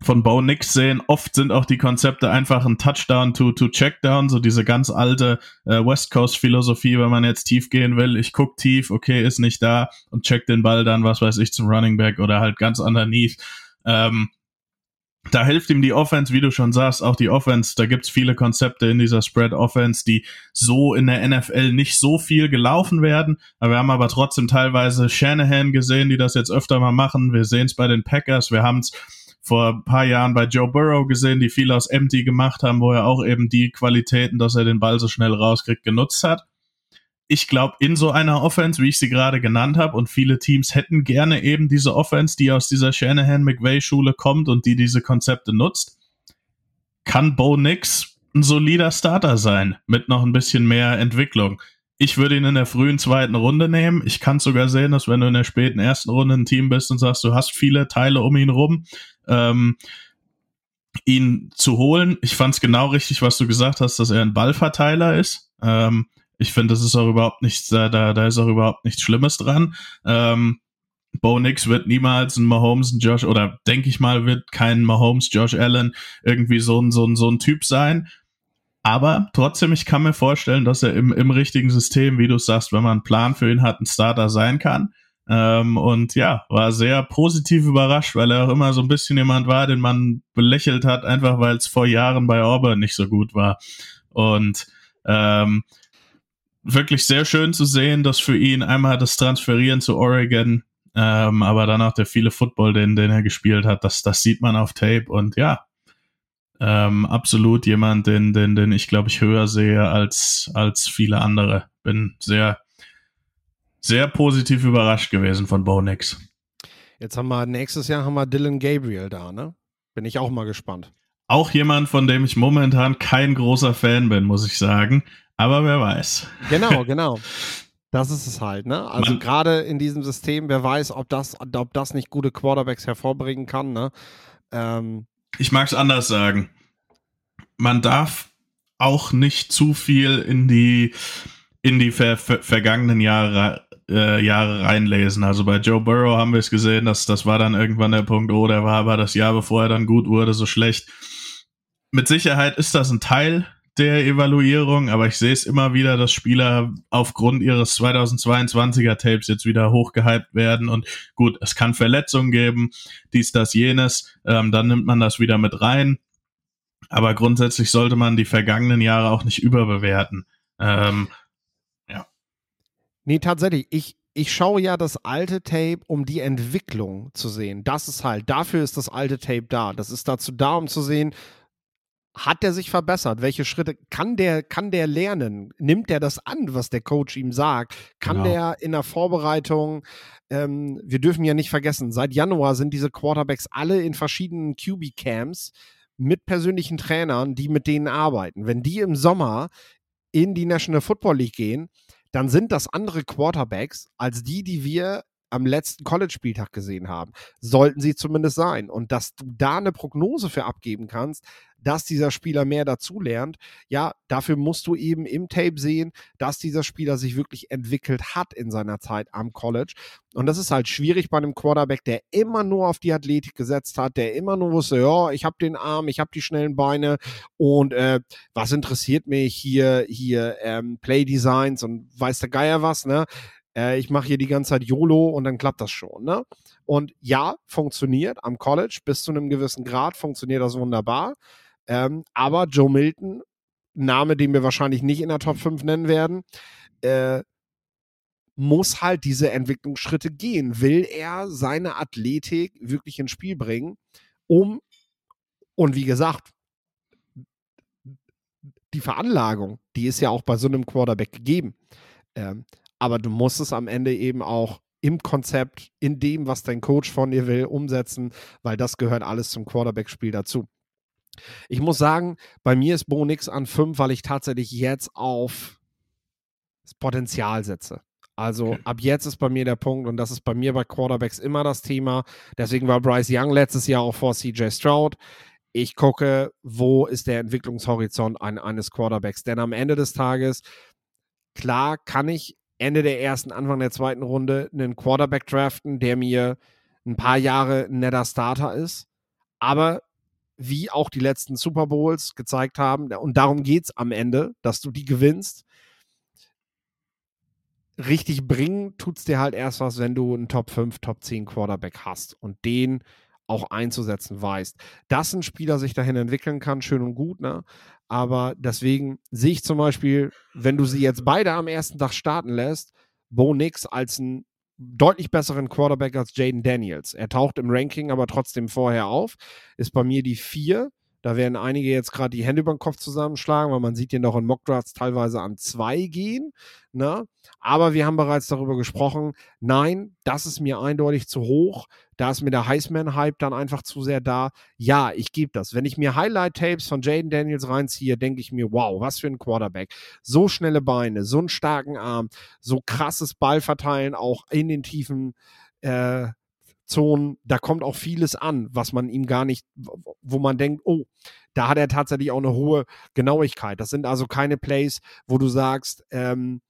von Bo Nix sehen. Oft sind auch die Konzepte einfach ein Touchdown to, to Checkdown, so diese ganz alte äh, West Coast Philosophie, wenn man jetzt tief gehen will. Ich guck tief, okay, ist nicht da und check den Ball dann, was weiß ich, zum Running Back oder halt ganz underneath. Ähm, da hilft ihm die Offense, wie du schon sagst, auch die Offense. Da gibt's viele Konzepte in dieser Spread Offense, die so in der NFL nicht so viel gelaufen werden. Aber wir haben aber trotzdem teilweise Shanahan gesehen, die das jetzt öfter mal machen. Wir sehen es bei den Packers. Wir haben es vor ein paar Jahren bei Joe Burrow gesehen, die viel aus Empty gemacht haben, wo er auch eben die Qualitäten, dass er den Ball so schnell rauskriegt, genutzt hat ich glaube, in so einer Offense, wie ich sie gerade genannt habe, und viele Teams hätten gerne eben diese Offense, die aus dieser Shanahan-McVay-Schule kommt und die diese Konzepte nutzt, kann Bo Nix ein solider Starter sein, mit noch ein bisschen mehr Entwicklung. Ich würde ihn in der frühen zweiten Runde nehmen. Ich kann sogar sehen, dass wenn du in der späten ersten Runde ein Team bist und sagst, du hast viele Teile um ihn rum, ähm, ihn zu holen. Ich fand es genau richtig, was du gesagt hast, dass er ein Ballverteiler ist. Ähm, ich finde, das ist auch überhaupt nichts, da, da, ist auch überhaupt nichts Schlimmes dran. Ähm, Bo Nix wird niemals ein Mahomes, ein Josh, oder denke ich mal, wird kein Mahomes, Josh Allen irgendwie so ein, so ein, so ein Typ sein. Aber trotzdem, ich kann mir vorstellen, dass er im, im richtigen System, wie du sagst, wenn man einen Plan für ihn hat, ein Starter sein kann. Ähm, und ja, war sehr positiv überrascht, weil er auch immer so ein bisschen jemand war, den man belächelt hat, einfach weil es vor Jahren bei Auburn nicht so gut war. Und ähm, wirklich sehr schön zu sehen, dass für ihn einmal das Transferieren zu Oregon, ähm, aber dann auch der viele Football, den, den er gespielt hat, das, das sieht man auf Tape und ja, ähm, absolut jemand, den, den, den ich glaube ich höher sehe als, als viele andere. Bin sehr, sehr positiv überrascht gewesen von Bo Nix. Jetzt haben wir nächstes Jahr haben wir Dylan Gabriel da, ne? Bin ich auch mal gespannt. Auch jemand, von dem ich momentan kein großer Fan bin, muss ich sagen. Aber wer weiß. Genau, genau. Das ist es halt, ne? Also gerade in diesem System, wer weiß, ob das, ob das nicht gute Quarterbacks hervorbringen kann, ne? Ähm, ich mag es anders sagen. Man darf auch nicht zu viel in die in die ver ver vergangenen Jahre äh, Jahre reinlesen. Also bei Joe Burrow haben wir es gesehen, dass das war dann irgendwann der Punkt, oh, der war aber das Jahr, bevor er dann gut wurde, so schlecht. Mit Sicherheit ist das ein Teil der Evaluierung, aber ich sehe es immer wieder, dass Spieler aufgrund ihres 2022er Tapes jetzt wieder hochgehypt werden und gut, es kann Verletzungen geben, dies, das, jenes, ähm, dann nimmt man das wieder mit rein. Aber grundsätzlich sollte man die vergangenen Jahre auch nicht überbewerten. Ähm, ja. Nee, tatsächlich. Ich, ich schaue ja das alte Tape, um die Entwicklung zu sehen. Das ist halt, dafür ist das alte Tape da. Das ist dazu da, um zu sehen, hat der sich verbessert? Welche Schritte kann der, kann der lernen? Nimmt der das an, was der Coach ihm sagt? Kann genau. der in der Vorbereitung, ähm, wir dürfen ja nicht vergessen, seit Januar sind diese Quarterbacks alle in verschiedenen QB-Camps mit persönlichen Trainern, die mit denen arbeiten. Wenn die im Sommer in die National Football League gehen, dann sind das andere Quarterbacks als die, die wir am letzten College-Spieltag gesehen haben. Sollten sie zumindest sein. Und dass du da eine Prognose für abgeben kannst, dass dieser Spieler mehr dazulernt, ja, dafür musst du eben im Tape sehen, dass dieser Spieler sich wirklich entwickelt hat in seiner Zeit am College. Und das ist halt schwierig bei einem Quarterback, der immer nur auf die Athletik gesetzt hat, der immer nur wusste, ja, ich habe den Arm, ich habe die schnellen Beine und äh, was interessiert mich hier, hier ähm, Play Designs und weiß der Geier was, ne? Äh, ich mache hier die ganze Zeit YOLO und dann klappt das schon, ne? Und ja, funktioniert am College bis zu einem gewissen Grad, funktioniert das wunderbar. Ähm, aber Joe Milton, Name, den wir wahrscheinlich nicht in der Top 5 nennen werden, äh, muss halt diese Entwicklungsschritte gehen. Will er seine Athletik wirklich ins Spiel bringen, um, und wie gesagt, die Veranlagung, die ist ja auch bei so einem Quarterback gegeben. Ähm, aber du musst es am Ende eben auch im Konzept, in dem, was dein Coach von dir will, umsetzen, weil das gehört alles zum Quarterback-Spiel dazu. Ich muss sagen, bei mir ist Bo nix an 5, weil ich tatsächlich jetzt auf das Potenzial setze. Also okay. ab jetzt ist bei mir der Punkt und das ist bei mir bei Quarterbacks immer das Thema. Deswegen war Bryce Young letztes Jahr auch vor CJ Stroud. Ich gucke, wo ist der Entwicklungshorizont ein, eines Quarterbacks. Denn am Ende des Tages, klar kann ich Ende der ersten, Anfang der zweiten Runde einen Quarterback draften, der mir ein paar Jahre ein netter Starter ist. Aber wie auch die letzten Super Bowls gezeigt haben. Und darum geht es am Ende, dass du die gewinnst. Richtig bringen tut es dir halt erst was, wenn du einen Top 5, Top 10 Quarterback hast und den auch einzusetzen weißt. Dass ein Spieler sich dahin entwickeln kann, schön und gut, ne? Aber deswegen sehe ich zum Beispiel, wenn du sie jetzt beide am ersten Tag starten lässt, Bo Nix als ein deutlich besseren Quarterback als Jaden Daniels. Er taucht im Ranking aber trotzdem vorher auf, ist bei mir die vier. Da werden einige jetzt gerade die Hände über den Kopf zusammenschlagen, weil man sieht den doch in Mockdrafts teilweise an zwei gehen. Ne? Aber wir haben bereits darüber gesprochen. Nein, das ist mir eindeutig zu hoch. Da ist mir der Heisman-Hype dann einfach zu sehr da. Ja, ich gebe das. Wenn ich mir Highlight-Tapes von Jaden Daniels reinziehe, denke ich mir, wow, was für ein Quarterback. So schnelle Beine, so einen starken Arm, so krasses Ballverteilen auch in den tiefen äh, Zonen, da kommt auch vieles an, was man ihm gar nicht, wo man denkt, oh, da hat er tatsächlich auch eine hohe Genauigkeit. Das sind also keine Plays, wo du sagst, ähm,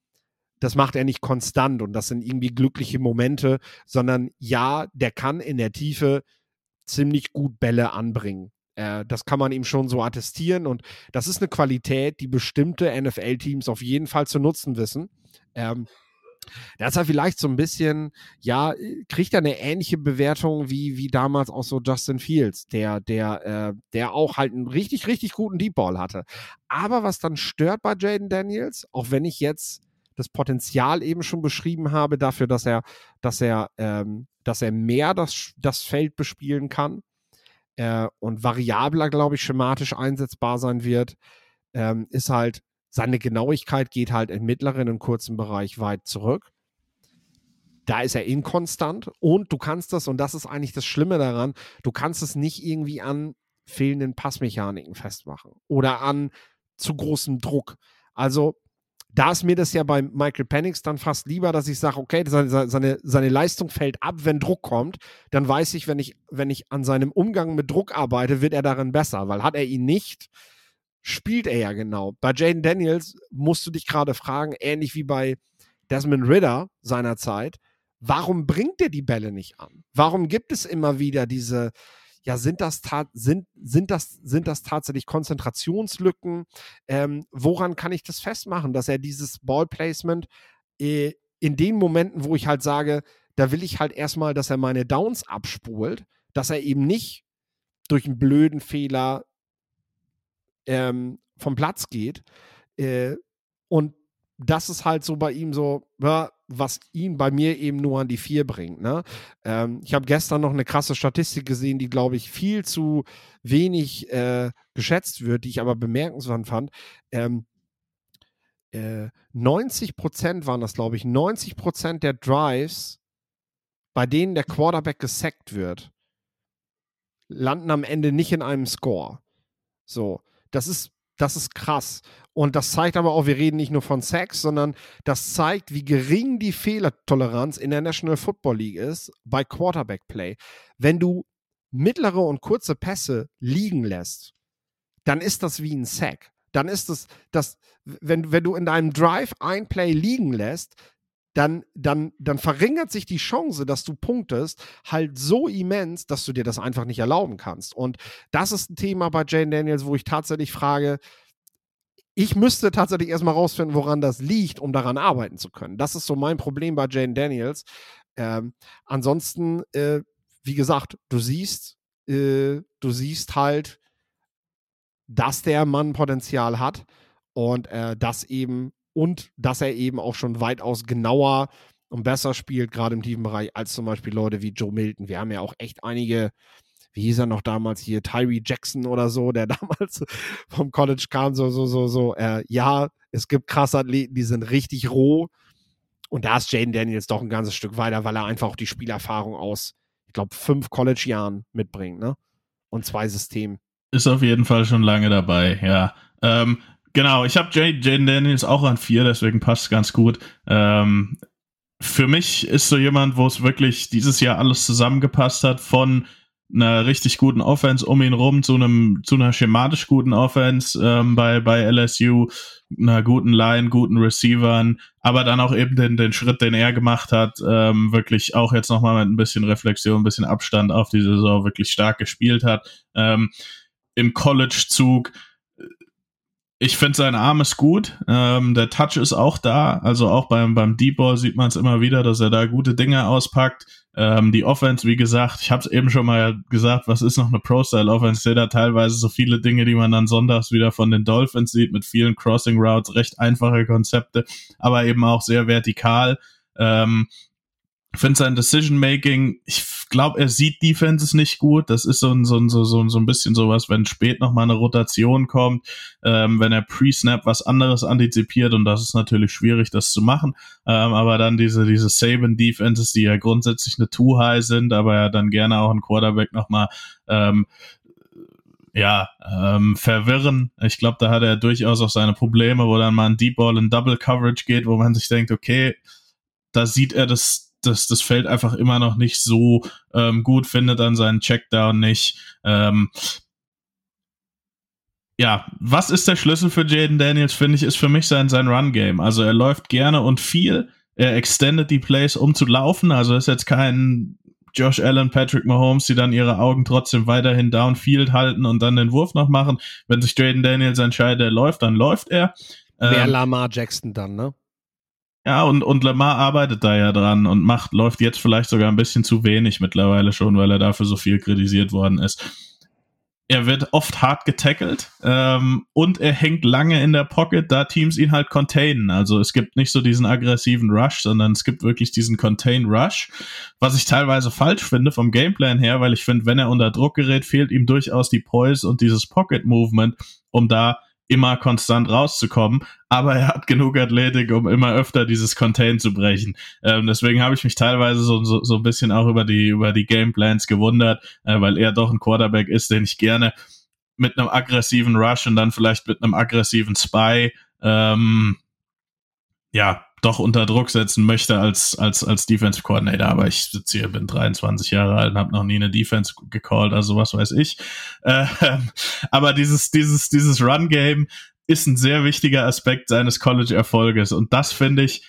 das macht er nicht konstant und das sind irgendwie glückliche Momente, sondern ja, der kann in der Tiefe ziemlich gut Bälle anbringen. Äh, das kann man ihm schon so attestieren und das ist eine Qualität, die bestimmte NFL-Teams auf jeden Fall zu nutzen wissen. Ähm, ist ja vielleicht so ein bisschen, ja, kriegt er eine ähnliche Bewertung wie, wie damals auch so Justin Fields, der, der, äh, der auch halt einen richtig, richtig guten Deep Ball hatte. Aber was dann stört bei Jaden Daniels, auch wenn ich jetzt das Potenzial eben schon beschrieben habe, dafür, dass er, dass er, ähm, dass er mehr das, das Feld bespielen kann äh, und variabler, glaube ich, schematisch einsetzbar sein wird, ähm, ist halt, seine Genauigkeit geht halt im mittleren und kurzen Bereich weit zurück. Da ist er inkonstant und du kannst das, und das ist eigentlich das Schlimme daran, du kannst es nicht irgendwie an fehlenden Passmechaniken festmachen oder an zu großem Druck. Also da ist mir das ja bei Michael Penix dann fast lieber, dass ich sage, okay, seine, seine, seine Leistung fällt ab, wenn Druck kommt. Dann weiß ich, wenn ich, wenn ich an seinem Umgang mit Druck arbeite, wird er darin besser, weil hat er ihn nicht, spielt er ja genau. Bei Jaden Daniels musst du dich gerade fragen, ähnlich wie bei Desmond Ritter seinerzeit, warum bringt er die Bälle nicht an? Warum gibt es immer wieder diese, ja, sind das, sind, sind das, sind das tatsächlich Konzentrationslücken? Ähm, woran kann ich das festmachen, dass er dieses Ballplacement äh, in den Momenten, wo ich halt sage, da will ich halt erstmal, dass er meine Downs abspult, dass er eben nicht durch einen blöden Fehler ähm, vom Platz geht. Äh, und das ist halt so bei ihm so, ja, was ihn bei mir eben nur an die vier bringt. Ne? Ähm, ich habe gestern noch eine krasse Statistik gesehen, die, glaube ich, viel zu wenig äh, geschätzt wird, die ich aber bemerkenswert fand. Ähm, äh, 90 Prozent waren das, glaube ich, 90 Prozent der Drives, bei denen der Quarterback gesackt wird, landen am Ende nicht in einem Score. So, das ist das ist krass. Und das zeigt aber auch, wir reden nicht nur von Sex, sondern das zeigt, wie gering die Fehlertoleranz in der National Football League ist bei Quarterback Play. Wenn du mittlere und kurze Pässe liegen lässt, dann ist das wie ein Sack. Dann ist es, das, wenn, wenn du in deinem Drive ein Play liegen lässt, dann, dann, dann verringert sich die Chance, dass du punktest, halt so immens, dass du dir das einfach nicht erlauben kannst. Und das ist ein Thema bei Jane Daniels, wo ich tatsächlich frage, ich müsste tatsächlich erstmal rausfinden, woran das liegt, um daran arbeiten zu können. Das ist so mein Problem bei Jane Daniels. Ähm, ansonsten, äh, wie gesagt, du siehst, äh, du siehst halt, dass der Mann Potenzial hat und äh, das eben und dass er eben auch schon weitaus genauer und besser spielt, gerade im tiefen Bereich, als zum Beispiel Leute wie Joe Milton. Wir haben ja auch echt einige, wie hieß er noch damals hier, Tyree Jackson oder so, der damals vom College kam, so, so, so, so. Äh, ja, es gibt krasse Athleten, die sind richtig roh. Und da ist Jaden Daniels doch ein ganzes Stück weiter, weil er einfach auch die Spielerfahrung aus, ich glaube, fünf College-Jahren mitbringt, ne? Und zwei Systemen. Ist auf jeden Fall schon lange dabei, ja. Ähm, Genau, ich habe Jaden Daniels auch an vier, deswegen passt es ganz gut. Ähm, für mich ist so jemand, wo es wirklich dieses Jahr alles zusammengepasst hat, von einer richtig guten Offense um ihn rum zu einem zu einer schematisch guten Offense ähm, bei bei LSU, einer guten Line, guten Receivern, aber dann auch eben den den Schritt, den er gemacht hat, ähm, wirklich auch jetzt nochmal mit ein bisschen Reflexion, ein bisschen Abstand auf die Saison wirklich stark gespielt hat. Ähm, Im College-Zug ich finde, sein Arm ist gut. Ähm, der Touch ist auch da. Also auch beim, beim Deep Ball sieht man es immer wieder, dass er da gute Dinge auspackt. Ähm, die Offense, wie gesagt, ich habe es eben schon mal gesagt, was ist noch eine Pro-Style-Offense? Ich sehe da teilweise so viele Dinge, die man dann sonntags wieder von den Dolphins sieht, mit vielen Crossing Routes, recht einfache Konzepte, aber eben auch sehr vertikal. Ähm, finde sein Decision-Making, ich glaube, er sieht Defenses nicht gut. Das ist so ein, so ein, so, so, so ein bisschen sowas, wenn spät nochmal eine Rotation kommt, ähm, wenn er pre-snap was anderes antizipiert und das ist natürlich schwierig, das zu machen. Ähm, aber dann diese, diese Saban-Defenses, die ja grundsätzlich eine Too-High sind, aber ja dann gerne auch ein Quarterback nochmal ähm, ja, ähm, verwirren. Ich glaube, da hat er durchaus auch seine Probleme, wo dann mal ein Deep Ball in Double Coverage geht, wo man sich denkt, okay, da sieht er das das, das Feld einfach immer noch nicht so ähm, gut, findet dann seinen Checkdown nicht. Ähm, ja, was ist der Schlüssel für Jaden Daniels, finde ich, ist für mich sein, sein Run-Game. Also er läuft gerne und viel. Er extendet die Plays, um zu laufen. Also ist jetzt kein Josh Allen, Patrick Mahomes, die dann ihre Augen trotzdem weiterhin downfield halten und dann den Wurf noch machen. Wenn sich Jaden Daniels entscheidet, er läuft, dann läuft er. Mehr ähm, Lamar Jackson dann, ne? Ja, und, und Lamar arbeitet da ja dran und macht, läuft jetzt vielleicht sogar ein bisschen zu wenig mittlerweile schon, weil er dafür so viel kritisiert worden ist. er wird oft hart getackelt ähm, und er hängt lange in der Pocket, da Teams ihn halt containen. Also es gibt nicht so diesen aggressiven Rush, sondern es gibt wirklich diesen Contain Rush, was ich teilweise falsch finde vom Gameplan her, weil ich finde, wenn er unter Druck gerät, fehlt ihm durchaus die Poise und dieses Pocket Movement, um da immer konstant rauszukommen, aber er hat genug Athletik, um immer öfter dieses Contain zu brechen. Ähm, deswegen habe ich mich teilweise so, so, so ein bisschen auch über die, über die Gameplans gewundert, äh, weil er doch ein Quarterback ist, den ich gerne mit einem aggressiven Rush und dann vielleicht mit einem aggressiven Spy ähm, ja, doch unter Druck setzen möchte als, als, als Defensive Coordinator. Aber ich sitze hier, bin 23 Jahre alt und habe noch nie eine Defense gecallt, also was weiß ich. Äh, aber dieses, dieses, dieses Run-Game ist ein sehr wichtiger Aspekt seines College-Erfolges. Und das, finde ich,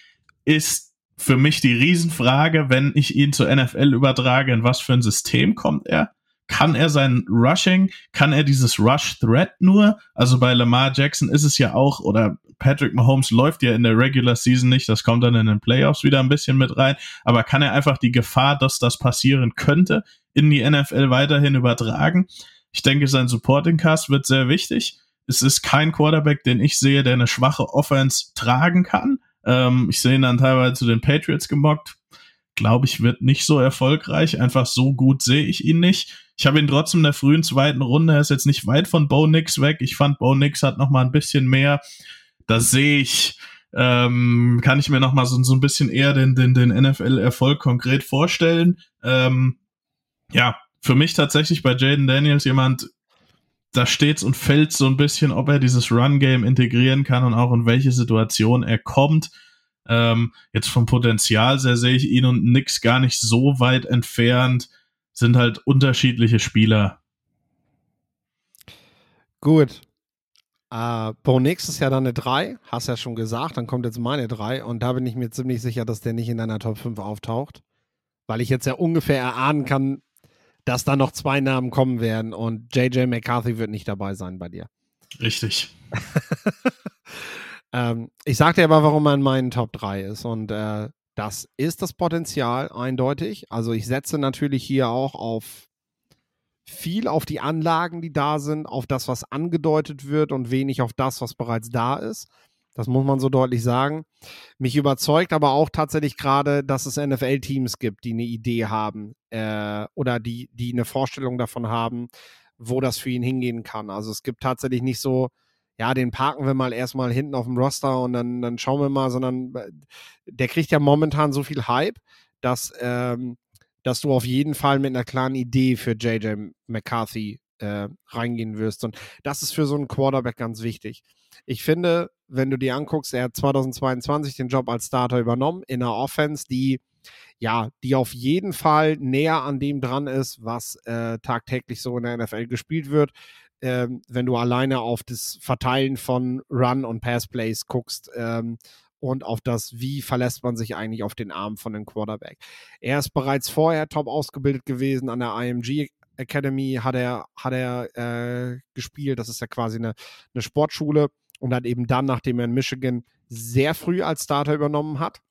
ist für mich die Riesenfrage, wenn ich ihn zur NFL übertrage, in was für ein System kommt er? Kann er sein Rushing, kann er dieses Rush Threat nur? Also bei Lamar Jackson ist es ja auch, oder Patrick Mahomes läuft ja in der Regular Season nicht, das kommt dann in den Playoffs wieder ein bisschen mit rein, aber kann er einfach die Gefahr, dass das passieren könnte, in die NFL weiterhin übertragen? Ich denke, sein Supporting Cast wird sehr wichtig. Es ist kein Quarterback, den ich sehe, der eine schwache Offense tragen kann. Ähm, ich sehe ihn dann teilweise zu den Patriots gemockt. Glaube ich, wird nicht so erfolgreich. Einfach so gut sehe ich ihn nicht. Ich habe ihn trotzdem in der frühen zweiten Runde. Er ist jetzt nicht weit von Bo Nix weg. Ich fand, Bo Nix hat noch mal ein bisschen mehr da sehe ich, ähm, kann ich mir noch mal so, so ein bisschen eher den, den, den NFL-Erfolg konkret vorstellen. Ähm, ja, für mich tatsächlich bei Jaden Daniels jemand, da steht's und fällt so ein bisschen, ob er dieses Run-Game integrieren kann und auch in welche Situation er kommt. Ähm, jetzt vom Potenzial sehr sehe ich ihn und Nix gar nicht so weit entfernt, sind halt unterschiedliche Spieler. Gut, äh, Bo Nix ist ja dann eine 3, hast ja schon gesagt, dann kommt jetzt meine 3 und da bin ich mir ziemlich sicher, dass der nicht in deiner Top 5 auftaucht, weil ich jetzt ja ungefähr erahnen kann, dass da noch zwei Namen kommen werden und JJ McCarthy wird nicht dabei sein bei dir. Richtig. ähm, ich sagte aber, warum er in meinen Top 3 ist und äh, das ist das Potenzial eindeutig. Also ich setze natürlich hier auch auf viel auf die Anlagen, die da sind, auf das, was angedeutet wird und wenig auf das, was bereits da ist. Das muss man so deutlich sagen. Mich überzeugt aber auch tatsächlich gerade, dass es NFL-Teams gibt, die eine Idee haben äh, oder die, die eine Vorstellung davon haben, wo das für ihn hingehen kann. Also es gibt tatsächlich nicht so, ja, den parken wir mal erstmal hinten auf dem Roster und dann, dann schauen wir mal, sondern äh, der kriegt ja momentan so viel Hype, dass ähm, dass du auf jeden Fall mit einer klaren Idee für JJ McCarthy äh, reingehen wirst. Und das ist für so einen Quarterback ganz wichtig. Ich finde, wenn du dir anguckst, er hat 2022 den Job als Starter übernommen in einer Offense, die ja, die auf jeden Fall näher an dem dran ist, was äh, tagtäglich so in der NFL gespielt wird. Ähm, wenn du alleine auf das Verteilen von Run- und Pass-Plays guckst, ähm, und auf das, wie verlässt man sich eigentlich auf den Arm von einem Quarterback. Er ist bereits vorher top ausgebildet gewesen an der IMG Academy, hat er, hat er äh, gespielt. Das ist ja quasi eine, eine Sportschule und hat eben dann, nachdem er in Michigan sehr früh als Starter übernommen hat,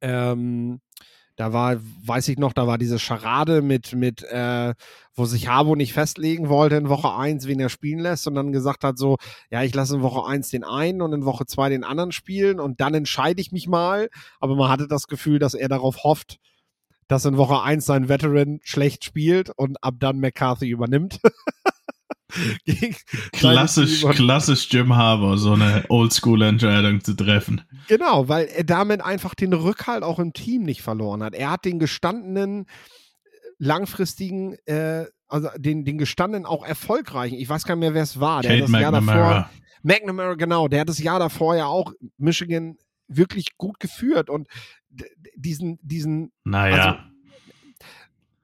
ähm, da war, weiß ich noch, da war diese Scharade mit, mit äh, wo sich Harbo nicht festlegen wollte in Woche 1, wen er spielen lässt, und dann gesagt hat so, ja, ich lasse in Woche 1 den einen und in Woche 2 den anderen spielen und dann entscheide ich mich mal. Aber man hatte das Gefühl, dass er darauf hofft, dass in Woche 1 sein Veteran schlecht spielt und ab dann McCarthy übernimmt. klassisch, klassisch Jim Harbour, so eine Oldschool-Entscheidung zu treffen. Genau, weil er damit einfach den Rückhalt auch im Team nicht verloren hat. Er hat den gestandenen, langfristigen, äh, also den, den gestandenen, auch erfolgreichen, ich weiß gar nicht mehr, wer es war. Der Kate hat das McNamara. Jahr davor, McNamara, genau, der hat das Jahr davor ja auch Michigan wirklich gut geführt und diesen, diesen, naja. Also,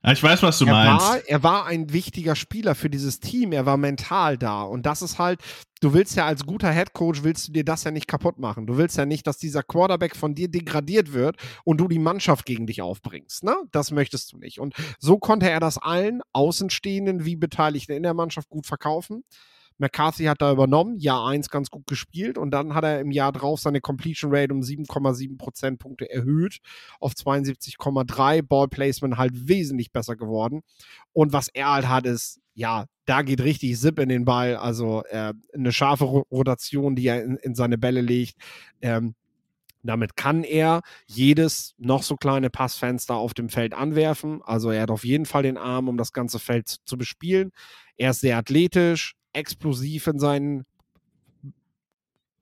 ich weiß, was du er meinst. War, er war ein wichtiger Spieler für dieses Team. Er war mental da. Und das ist halt, du willst ja als guter Headcoach, willst du dir das ja nicht kaputt machen. Du willst ja nicht, dass dieser Quarterback von dir degradiert wird und du die Mannschaft gegen dich aufbringst. Ne? Das möchtest du nicht. Und so konnte er das allen Außenstehenden wie Beteiligten in der Mannschaft gut verkaufen. McCarthy hat da übernommen, Jahr 1 ganz gut gespielt und dann hat er im Jahr drauf seine Completion Rate um 7,7 Prozentpunkte erhöht auf 72,3. Ball Placement halt wesentlich besser geworden. Und was er halt hat, ist, ja, da geht richtig Zip in den Ball. Also äh, eine scharfe Rotation, die er in, in seine Bälle legt. Ähm, damit kann er jedes noch so kleine Passfenster auf dem Feld anwerfen. Also er hat auf jeden Fall den Arm, um das ganze Feld zu bespielen. Er ist sehr athletisch, explosiv in seinen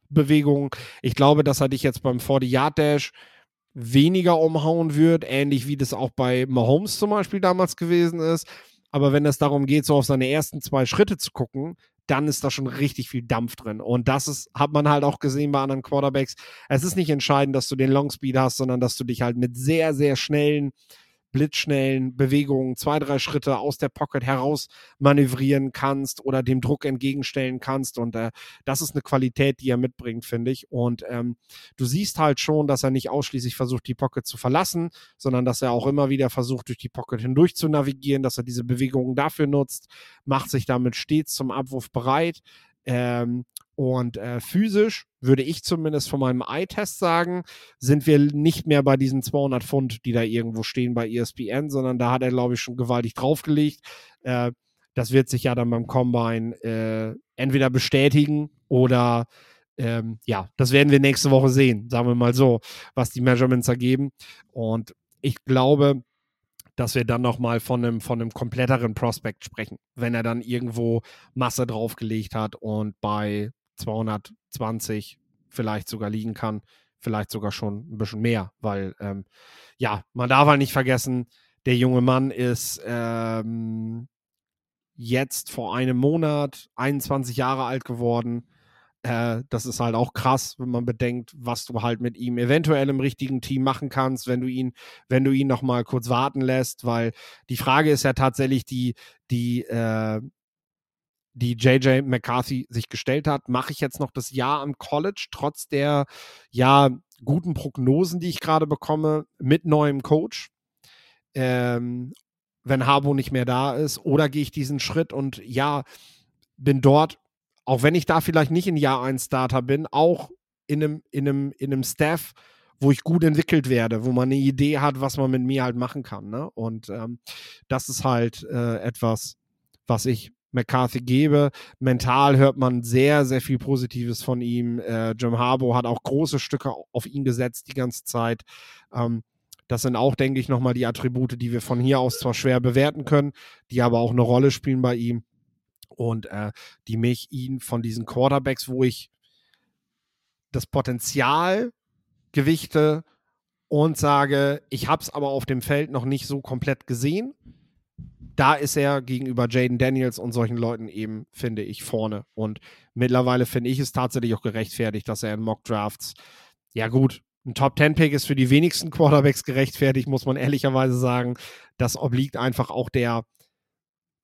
Bewegungen. Ich glaube, dass er dich jetzt beim 40-Yard-Dash weniger umhauen wird, ähnlich wie das auch bei Mahomes zum Beispiel damals gewesen ist. Aber wenn es darum geht, so auf seine ersten zwei Schritte zu gucken, dann ist da schon richtig viel Dampf drin. Und das ist, hat man halt auch gesehen bei anderen Quarterbacks. Es ist nicht entscheidend, dass du den Longspeed hast, sondern dass du dich halt mit sehr, sehr schnellen blitzschnellen Bewegungen, zwei, drei Schritte aus der Pocket heraus manövrieren kannst oder dem Druck entgegenstellen kannst. Und äh, das ist eine Qualität, die er mitbringt, finde ich. Und ähm, du siehst halt schon, dass er nicht ausschließlich versucht, die Pocket zu verlassen, sondern dass er auch immer wieder versucht, durch die Pocket hindurch zu navigieren, dass er diese Bewegungen dafür nutzt, macht sich damit stets zum Abwurf bereit. Ähm, und äh, physisch würde ich zumindest von meinem Eye-Test sagen, sind wir nicht mehr bei diesen 200 Pfund, die da irgendwo stehen bei ESPN, sondern da hat er, glaube ich, schon gewaltig draufgelegt. Äh, das wird sich ja dann beim Combine äh, entweder bestätigen oder ähm, ja, das werden wir nächste Woche sehen, sagen wir mal so, was die Measurements ergeben. Und ich glaube, dass wir dann nochmal von einem, von einem kompletteren Prospekt sprechen, wenn er dann irgendwo Masse draufgelegt hat und bei 220 vielleicht sogar liegen kann, vielleicht sogar schon ein bisschen mehr, weil ähm, ja, man darf halt nicht vergessen, der junge Mann ist ähm, jetzt vor einem Monat 21 Jahre alt geworden. Äh, das ist halt auch krass, wenn man bedenkt, was du halt mit ihm eventuell im richtigen Team machen kannst, wenn du ihn, wenn du ihn noch mal kurz warten lässt, weil die Frage ist ja tatsächlich die, die, äh, die JJ McCarthy sich gestellt hat. Mache ich jetzt noch das Jahr am College, trotz der ja guten Prognosen, die ich gerade bekomme, mit neuem Coach? Ähm, wenn Harbo nicht mehr da ist, oder gehe ich diesen Schritt und ja, bin dort, auch wenn ich da vielleicht nicht in Jahr 1 Starter bin, auch in einem, in einem, in einem Staff, wo ich gut entwickelt werde, wo man eine Idee hat, was man mit mir halt machen kann. Ne? Und ähm, das ist halt äh, etwas, was ich McCarthy gebe. Mental hört man sehr, sehr viel Positives von ihm. Äh, Jim Harbour hat auch große Stücke auf ihn gesetzt die ganze Zeit. Ähm, das sind auch, denke ich, nochmal die Attribute, die wir von hier aus zwar schwer bewerten können, die aber auch eine Rolle spielen bei ihm und äh, die mich ihn von diesen Quarterbacks, wo ich das Potenzial gewichte und sage, ich habe es aber auf dem Feld noch nicht so komplett gesehen da ist er gegenüber Jaden Daniels und solchen Leuten eben, finde ich, vorne. Und mittlerweile finde ich es tatsächlich auch gerechtfertigt, dass er in Mock Drafts, ja gut, ein Top 10 Pick ist für die wenigsten Quarterbacks gerechtfertigt, muss man ehrlicherweise sagen. Das obliegt einfach auch der,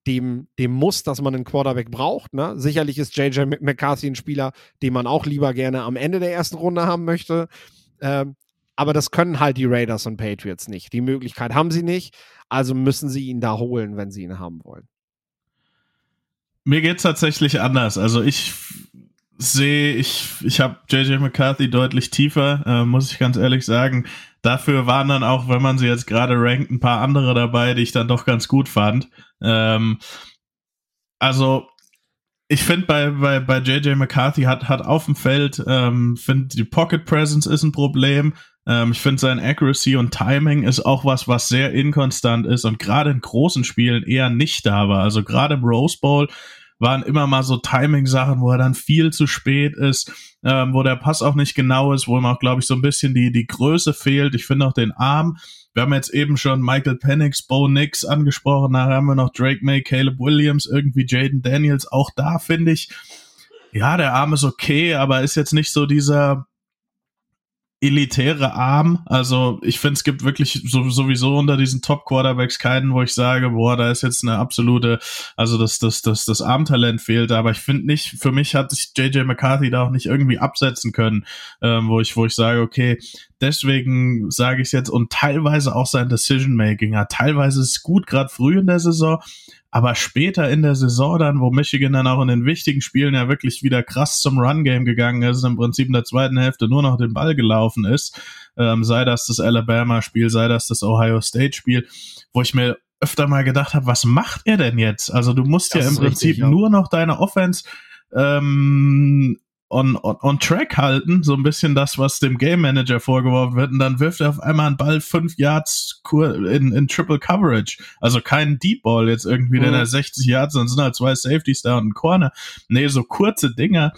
dem, dem Muss, dass man einen Quarterback braucht. Ne? Sicherlich ist JJ McCarthy ein Spieler, den man auch lieber gerne am Ende der ersten Runde haben möchte. Ähm, aber das können halt die Raiders und Patriots nicht. Die Möglichkeit haben sie nicht. Also müssen sie ihn da holen, wenn sie ihn haben wollen. Mir geht es tatsächlich anders. Also ich sehe, ich, ich habe JJ McCarthy deutlich tiefer, äh, muss ich ganz ehrlich sagen. Dafür waren dann auch, wenn man sie jetzt gerade rankt, ein paar andere dabei, die ich dann doch ganz gut fand. Ähm, also ich finde bei, bei, bei JJ McCarthy hat, hat auf dem Feld, ähm, finde die Pocket Presence ist ein Problem. Ähm, ich finde sein Accuracy und Timing ist auch was, was sehr inkonstant ist und gerade in großen Spielen eher nicht da war. Also gerade im Rose Bowl waren immer mal so Timing-Sachen, wo er dann viel zu spät ist, ähm, wo der Pass auch nicht genau ist, wo ihm auch, glaube ich, so ein bisschen die, die Größe fehlt. Ich finde auch den Arm. Wir haben jetzt eben schon Michael Penix, Bo Nix angesprochen, nachher haben wir noch Drake May, Caleb Williams, irgendwie Jaden Daniels. Auch da finde ich, ja, der Arm ist okay, aber ist jetzt nicht so dieser, elitäre Arm. Also ich finde, es gibt wirklich so, sowieso unter diesen Top-Quarterbacks keinen, wo ich sage, boah, da ist jetzt eine absolute, also das, das, das, das Armtalent fehlt. Aber ich finde nicht, für mich hat sich JJ McCarthy da auch nicht irgendwie absetzen können, ähm, wo ich, wo ich sage, okay, deswegen sage ich es jetzt und teilweise auch sein Decision-Making. Ja, teilweise ist es gut, gerade früh in der Saison, Aber später in der Saison dann, wo Michigan dann auch in den wichtigen Spielen ja wirklich wieder krass zum Run-Game gegangen ist, im Prinzip in der zweiten Hälfte nur noch den Ball gelaufen ist, ähm, sei das das Alabama-Spiel, sei das das Ohio State-Spiel, wo ich mir öfter mal gedacht habe, was macht er denn jetzt? Also du musst das ja im Prinzip richtig, ja. nur noch deine Offense ähm, on, on, on track halten, so ein bisschen das, was dem Game Manager vorgeworfen wird, und dann wirft er auf einmal einen Ball fünf Yards in, in Triple Coverage. Also kein Deep Ball jetzt irgendwie, mhm. der 60 Yards, sondern sind halt zwei Safeties da und ein Corner. Nee, so kurze Dinger.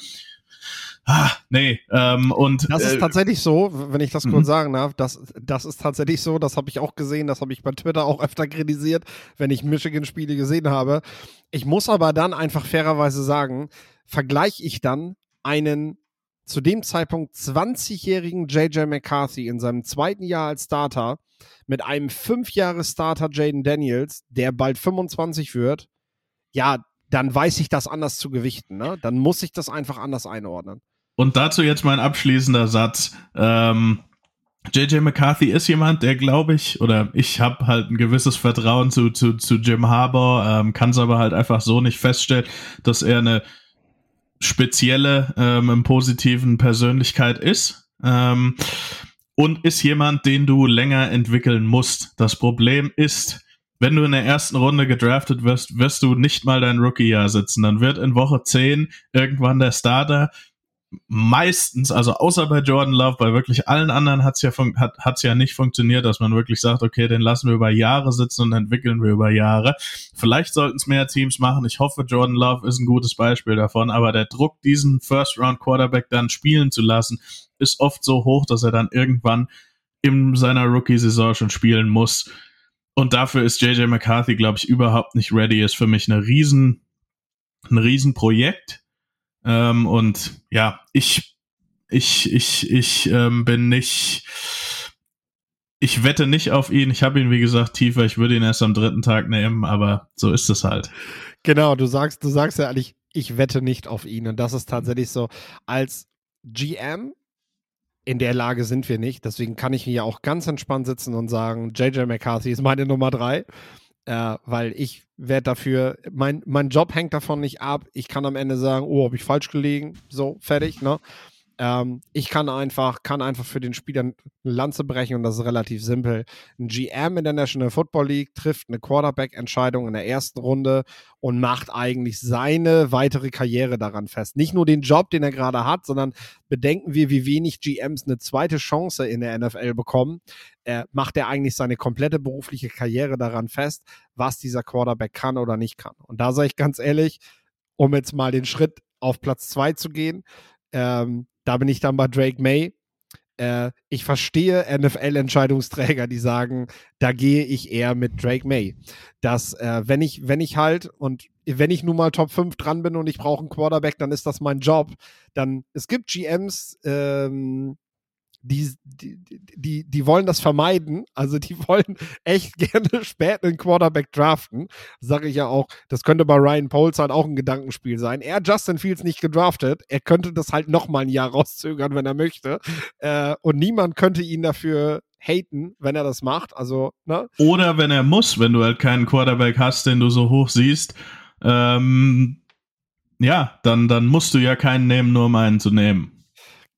Ah, nee, ähm, und. Das ist äh, tatsächlich so, wenn ich das kurz mhm. sagen darf, das, das ist tatsächlich so, das habe ich auch gesehen, das habe ich bei Twitter auch öfter kritisiert, wenn ich Michigan-Spiele gesehen habe. Ich muss aber dann einfach fairerweise sagen, vergleiche ich dann einen zu dem Zeitpunkt 20-jährigen JJ McCarthy in seinem zweiten Jahr als Starter mit einem 5-Jahre-Starter Jaden Daniels, der bald 25 wird, ja, dann weiß ich das anders zu gewichten. Ne? Dann muss ich das einfach anders einordnen. Und dazu jetzt mein abschließender Satz. Ähm, JJ McCarthy ist jemand, der glaube ich, oder ich habe halt ein gewisses Vertrauen zu, zu, zu Jim Harbour, ähm, kann es aber halt einfach so nicht feststellen, dass er eine spezielle, ähm, im positiven Persönlichkeit ist. Ähm, und ist jemand, den du länger entwickeln musst. Das Problem ist, wenn du in der ersten Runde gedraftet wirst, wirst du nicht mal dein Rookie-Jahr sitzen. Dann wird in Woche 10 irgendwann der Starter meistens, also außer bei Jordan Love, bei wirklich allen anderen hat es ja, hat, hat's ja nicht funktioniert, dass man wirklich sagt, okay, den lassen wir über Jahre sitzen und entwickeln wir über Jahre. Vielleicht sollten es mehr Teams machen. Ich hoffe, Jordan Love ist ein gutes Beispiel davon, aber der Druck, diesen First-Round-Quarterback dann spielen zu lassen, ist oft so hoch, dass er dann irgendwann in seiner Rookie-Saison schon spielen muss. Und dafür ist JJ McCarthy, glaube ich, überhaupt nicht ready. Ist für mich eine riesen, ein Riesenprojekt ähm, und ja, ich, ich, ich, ich ähm, bin nicht, ich wette nicht auf ihn. Ich habe ihn, wie gesagt, tiefer. Ich würde ihn erst am dritten Tag nehmen, aber so ist es halt. Genau, du sagst, du sagst ja eigentlich, ich wette nicht auf ihn. Und das ist tatsächlich so. Als GM in der Lage sind wir nicht. Deswegen kann ich hier auch ganz entspannt sitzen und sagen, JJ McCarthy ist meine Nummer drei äh, weil ich werde dafür, mein, mein Job hängt davon nicht ab. Ich kann am Ende sagen, oh, habe ich falsch gelegen, so, fertig, ne? Ähm, ich kann einfach, kann einfach für den Spieler eine Lanze brechen und das ist relativ simpel. Ein GM in der National Football League trifft eine Quarterback-Entscheidung in der ersten Runde und macht eigentlich seine weitere Karriere daran fest. Nicht nur den Job, den er gerade hat, sondern bedenken wir, wie wenig GMs eine zweite Chance in der NFL bekommen. Äh, macht er eigentlich seine komplette berufliche Karriere daran fest, was dieser Quarterback kann oder nicht kann. Und da sage ich ganz ehrlich, um jetzt mal den Schritt auf Platz zwei zu gehen, ähm, da bin ich dann bei Drake May. Äh, ich verstehe NFL-Entscheidungsträger, die sagen, da gehe ich eher mit Drake May. Dass, äh, wenn ich, wenn ich halt und wenn ich nun mal Top 5 dran bin und ich brauche einen Quarterback, dann ist das mein Job. Dann, es gibt GMs, ähm, die, die, die, die wollen das vermeiden. Also die wollen echt gerne spät einen Quarterback draften. Sage ich ja auch, das könnte bei Ryan Poles halt auch ein Gedankenspiel sein. Er Justin Fields nicht gedraftet. Er könnte das halt noch mal ein Jahr rauszögern, wenn er möchte. Äh, und niemand könnte ihn dafür haten, wenn er das macht. Also, ne? Oder wenn er muss, wenn du halt keinen Quarterback hast, den du so hoch siehst. Ähm, ja, dann, dann musst du ja keinen nehmen, nur um einen zu nehmen.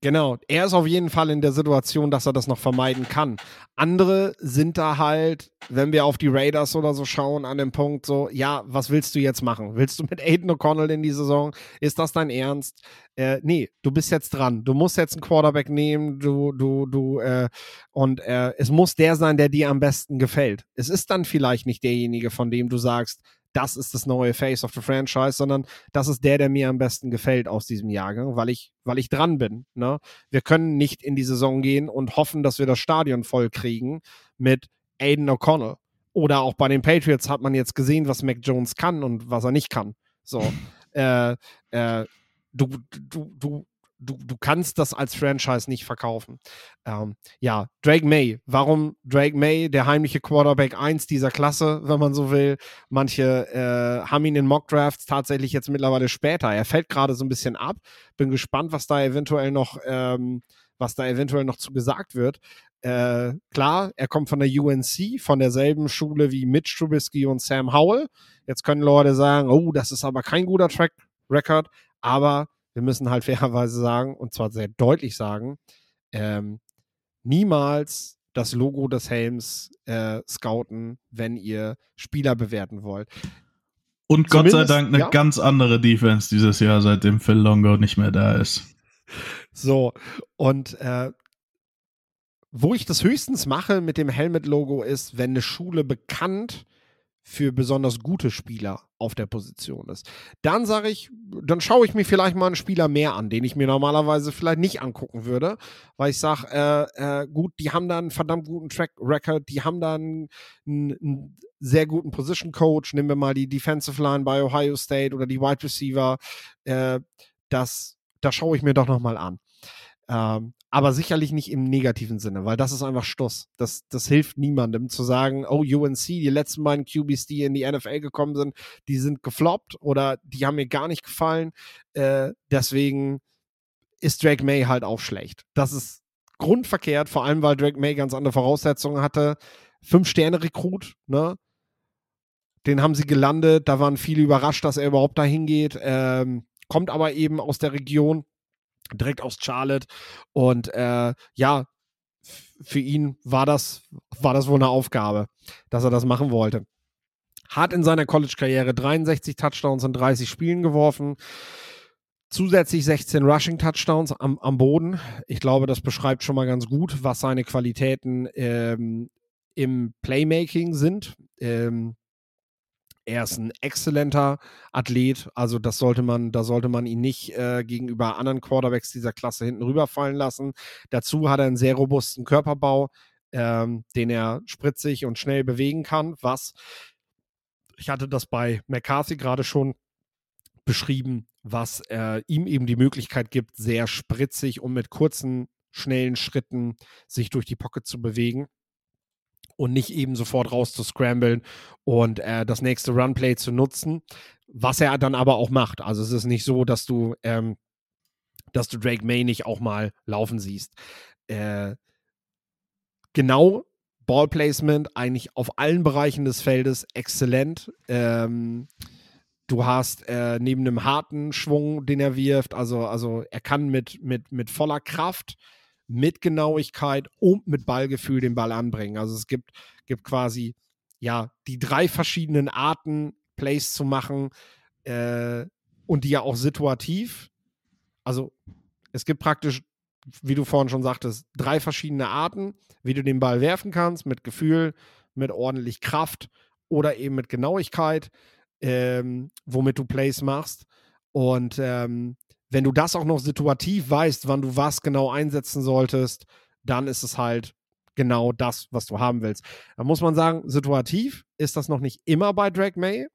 Genau, er ist auf jeden Fall in der Situation, dass er das noch vermeiden kann. Andere sind da halt, wenn wir auf die Raiders oder so schauen, an dem Punkt so, ja, was willst du jetzt machen? Willst du mit Aiden O'Connell in die Saison? Ist das dein Ernst? Äh, nee, du bist jetzt dran. Du musst jetzt einen Quarterback nehmen, du, du, du, äh, und äh, es muss der sein, der dir am besten gefällt. Es ist dann vielleicht nicht derjenige, von dem du sagst, das ist das neue Face of the Franchise, sondern das ist der, der mir am besten gefällt aus diesem Jahrgang, weil ich, weil ich dran bin. Ne? Wir können nicht in die Saison gehen und hoffen, dass wir das Stadion voll kriegen mit Aiden O'Connell. Oder auch bei den Patriots hat man jetzt gesehen, was Mac Jones kann und was er nicht kann. So, äh, äh, du, du, du, du, du kannst das als Franchise nicht verkaufen. Ähm, ja, Drake May. Warum Drake May, der heimliche Quarterback 1 dieser Klasse, wenn man so will? Manche äh, haben ihn in Mock Drafts tatsächlich jetzt mittlerweile später. Er fällt gerade so ein bisschen ab. Bin gespannt, was da eventuell noch, ähm, was da eventuell noch zu gesagt wird. Äh, klar, er kommt von der UNC, von derselben Schule wie Mitch Trubisky und Sam Howell. Jetzt können Leute sagen, oh, das ist aber kein guter Track Record, aber wir müssen halt fairerweise sagen, und zwar sehr deutlich sagen, ähm, niemals das Logo des Helms äh, scouten, wenn ihr Spieler bewerten wollt. Und Gott sei Zumindest- Dank eine ja. ganz andere Defense dieses Jahr, seitdem Phil Longo nicht mehr da ist. So, und äh, wo ich das höchstens mache mit dem Helmet-Logo ist, wenn eine Schule bekannt für besonders gute Spieler auf der Position ist. Dann sage ich, dann schaue ich mir vielleicht mal einen Spieler mehr an, den ich mir normalerweise vielleicht nicht angucken würde, weil ich sage, äh, äh, gut, die haben da einen verdammt guten Track Record, die haben da einen, einen, sehr guten Position Coach. Nehmen wir mal die Defensive Line bei Ohio State oder die Wide Receiver. Äh, das, das schaue ich mir doch noch mal an. Ähm, aber sicherlich nicht im negativen Sinne, weil das ist einfach Stuss. Das, das hilft niemandem zu sagen, oh, UNC, die letzten beiden QBs, die in die NFL gekommen sind, die sind gefloppt oder die haben mir gar nicht gefallen. Äh, deswegen ist Drake May halt auch schlecht. Das ist grundverkehrt, vor allem weil Drake May ganz andere Voraussetzungen hatte. Fünf-Sterne-Rekrut, ne? Den haben sie gelandet, da waren viele überrascht, dass er überhaupt dahin geht. Ähm, kommt aber eben aus der Region, direkt aus Charlotte. Und äh, ja, für ihn war das, war das wohl eine Aufgabe, dass er das machen wollte. Hat in seiner College-Karriere 63 Touchdowns in 30 Spielen geworfen. Zusätzlich 16 Rushing-Touchdowns am, am Boden. Ich glaube, das beschreibt schon mal ganz gut, was seine Qualitäten ähm, im Playmaking sind. Ähm, er ist ein exzellenter Athlet, also das sollte man, da sollte man ihn nicht äh, gegenüber anderen Quarterbacks dieser Klasse hinten rüberfallen lassen. Dazu hat er einen sehr robusten Körperbau, ähm, den er spritzig und schnell bewegen kann, was ich hatte das bei McCarthy gerade schon beschrieben, was äh, ihm eben die Möglichkeit gibt, sehr spritzig und mit kurzen, schnellen Schritten sich durch die Pocket zu bewegen und nicht eben sofort raus zu scramblen und äh, das nächste Runplay zu nutzen, was er dann aber auch macht. Also es ist nicht so, dass du, ähm, dass du Drake May nicht auch mal laufen siehst. Äh, genau Ballplacement eigentlich auf allen Bereichen des Feldes exzellent. Ähm, du hast äh, neben einem harten Schwung, den er wirft, also, also er kann mit, mit, mit voller Kraft, mit Genauigkeit und mit Ballgefühl den Ball anbringen. Also es gibt, gibt quasi ja die drei verschiedenen Arten, Plays zu machen äh, und die ja auch situativ. Also es gibt praktisch, wie du vorhin schon sagtest, drei verschiedene Arten, wie du den Ball werfen kannst, mit Gefühl, mit ordentlich Kraft oder eben mit Genauigkeit, ähm, womit du Plays machst. Und ähm, wenn du das auch noch situativ weißt, wann du was genau einsetzen solltest, dann ist es halt genau das, was du haben willst. Da muss man sagen, situativ ist das noch nicht immer bei Drake May.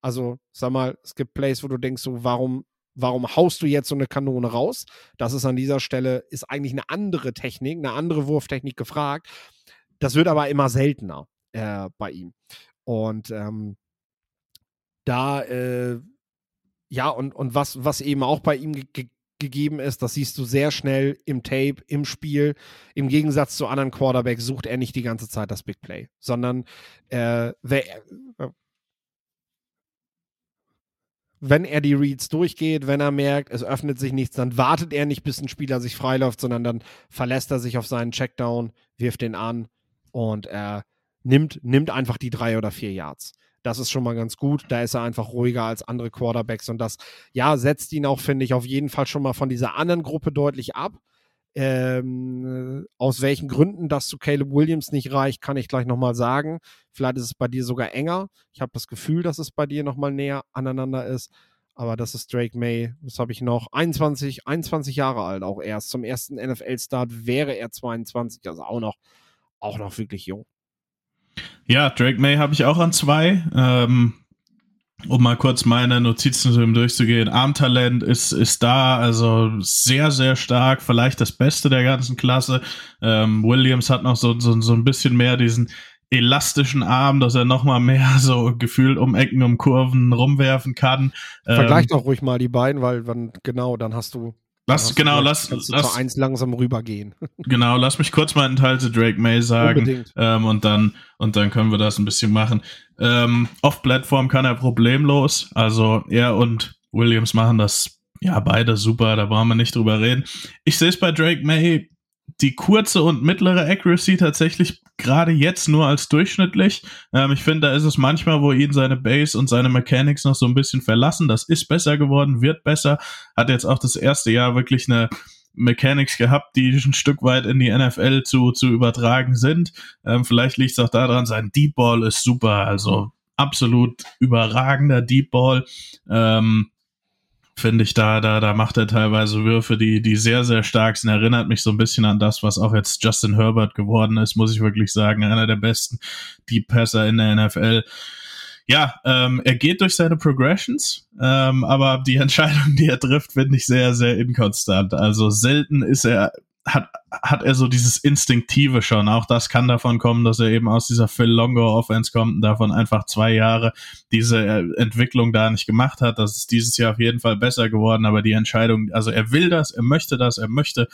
Also, sag mal, es gibt Plays, wo du denkst, so, warum, warum haust du jetzt so eine Kanone raus? Das ist an dieser Stelle, ist eigentlich eine andere Technik, eine andere Wurftechnik gefragt. Das wird aber immer seltener äh, bei ihm. Und ähm, da, äh, ja, und, und was, was eben auch bei ihm ge ge gegeben ist, das siehst du sehr schnell im Tape, im Spiel. Im Gegensatz zu anderen Quarterbacks sucht er nicht die ganze Zeit das Big Play, sondern äh, wer, äh, wenn er die Reads durchgeht, wenn er merkt, es öffnet sich nichts, dann wartet er nicht, bis ein Spieler sich freiläuft, sondern dann verlässt er sich auf seinen Checkdown, wirft den an und er nimmt, nimmt einfach die drei oder vier Yards. Das ist schon mal ganz gut. Da ist er einfach ruhiger als andere Quarterbacks und das, ja, setzt ihn auch, finde ich, auf jeden Fall schon mal von dieser anderen Gruppe deutlich ab. Ähm, aus welchen Gründen das zu Caleb Williams nicht reicht, kann ich gleich nochmal sagen. Vielleicht ist es bei dir sogar enger. Ich habe das Gefühl, dass es bei dir nochmal näher aneinander ist. Aber das ist Drake May. Das habe ich noch. 21, 21 Jahre alt auch erst. Zum ersten NFL-Start wäre er 22, also auch noch, auch noch wirklich jung. Ja, Drake May habe ich auch an zwei. Ähm, um mal kurz meine Notizen zu ihm durchzugehen. Armtalent ist, ist da, also sehr, sehr stark, vielleicht das Beste der ganzen Klasse. Ähm, Williams hat noch so, so, so ein bisschen mehr diesen elastischen Arm, dass er noch mal mehr so gefühlt um Ecken, um Kurven rumwerfen kann. Vergleich doch ruhig mal die beiden, weil dann, genau, dann hast du Lass, genau, lass, kannst lass, du eins langsam rübergehen. genau, lass mich kurz mal einen Teil zu Drake May sagen. Ähm, und dann, und dann können wir das ein bisschen machen. Ähm, auf Plattform kann er problemlos. Also er und Williams machen das ja beide super, da brauchen wir nicht drüber reden. Ich sehe es bei Drake May die kurze und mittlere Accuracy tatsächlich gerade jetzt nur als durchschnittlich. Ähm, ich finde, da ist es manchmal, wo ihn seine Base und seine Mechanics noch so ein bisschen verlassen. Das ist besser geworden, wird besser. Hat jetzt auch das erste Jahr wirklich eine Mechanics gehabt, die ein Stück weit in die NFL zu, zu übertragen sind. Ähm, vielleicht liegt es auch daran, sein Deep Ball ist super, also absolut überragender Deep Ball. Ähm, finde ich, da, da, da macht er teilweise Würfe, die, die sehr, sehr stark sind. Erinnert mich so ein bisschen an das, was auch jetzt Justin Herbert geworden ist, muss ich wirklich sagen. Einer der besten Deep Passer in der NFL. Ja, ähm, er geht durch seine Progressions, ähm, aber die Entscheidung, die er trifft, finde ich sehr, sehr inkonstant. Also selten ist er hat, hat er so dieses Instinktive schon. Auch das kann davon kommen, dass er eben aus dieser Phil Longo Offense kommt und davon einfach zwei Jahre diese äh, Entwicklung da nicht gemacht hat. Das ist dieses Jahr auf jeden Fall besser geworden, aber die Entscheidung, also er will das, er möchte das, er möchte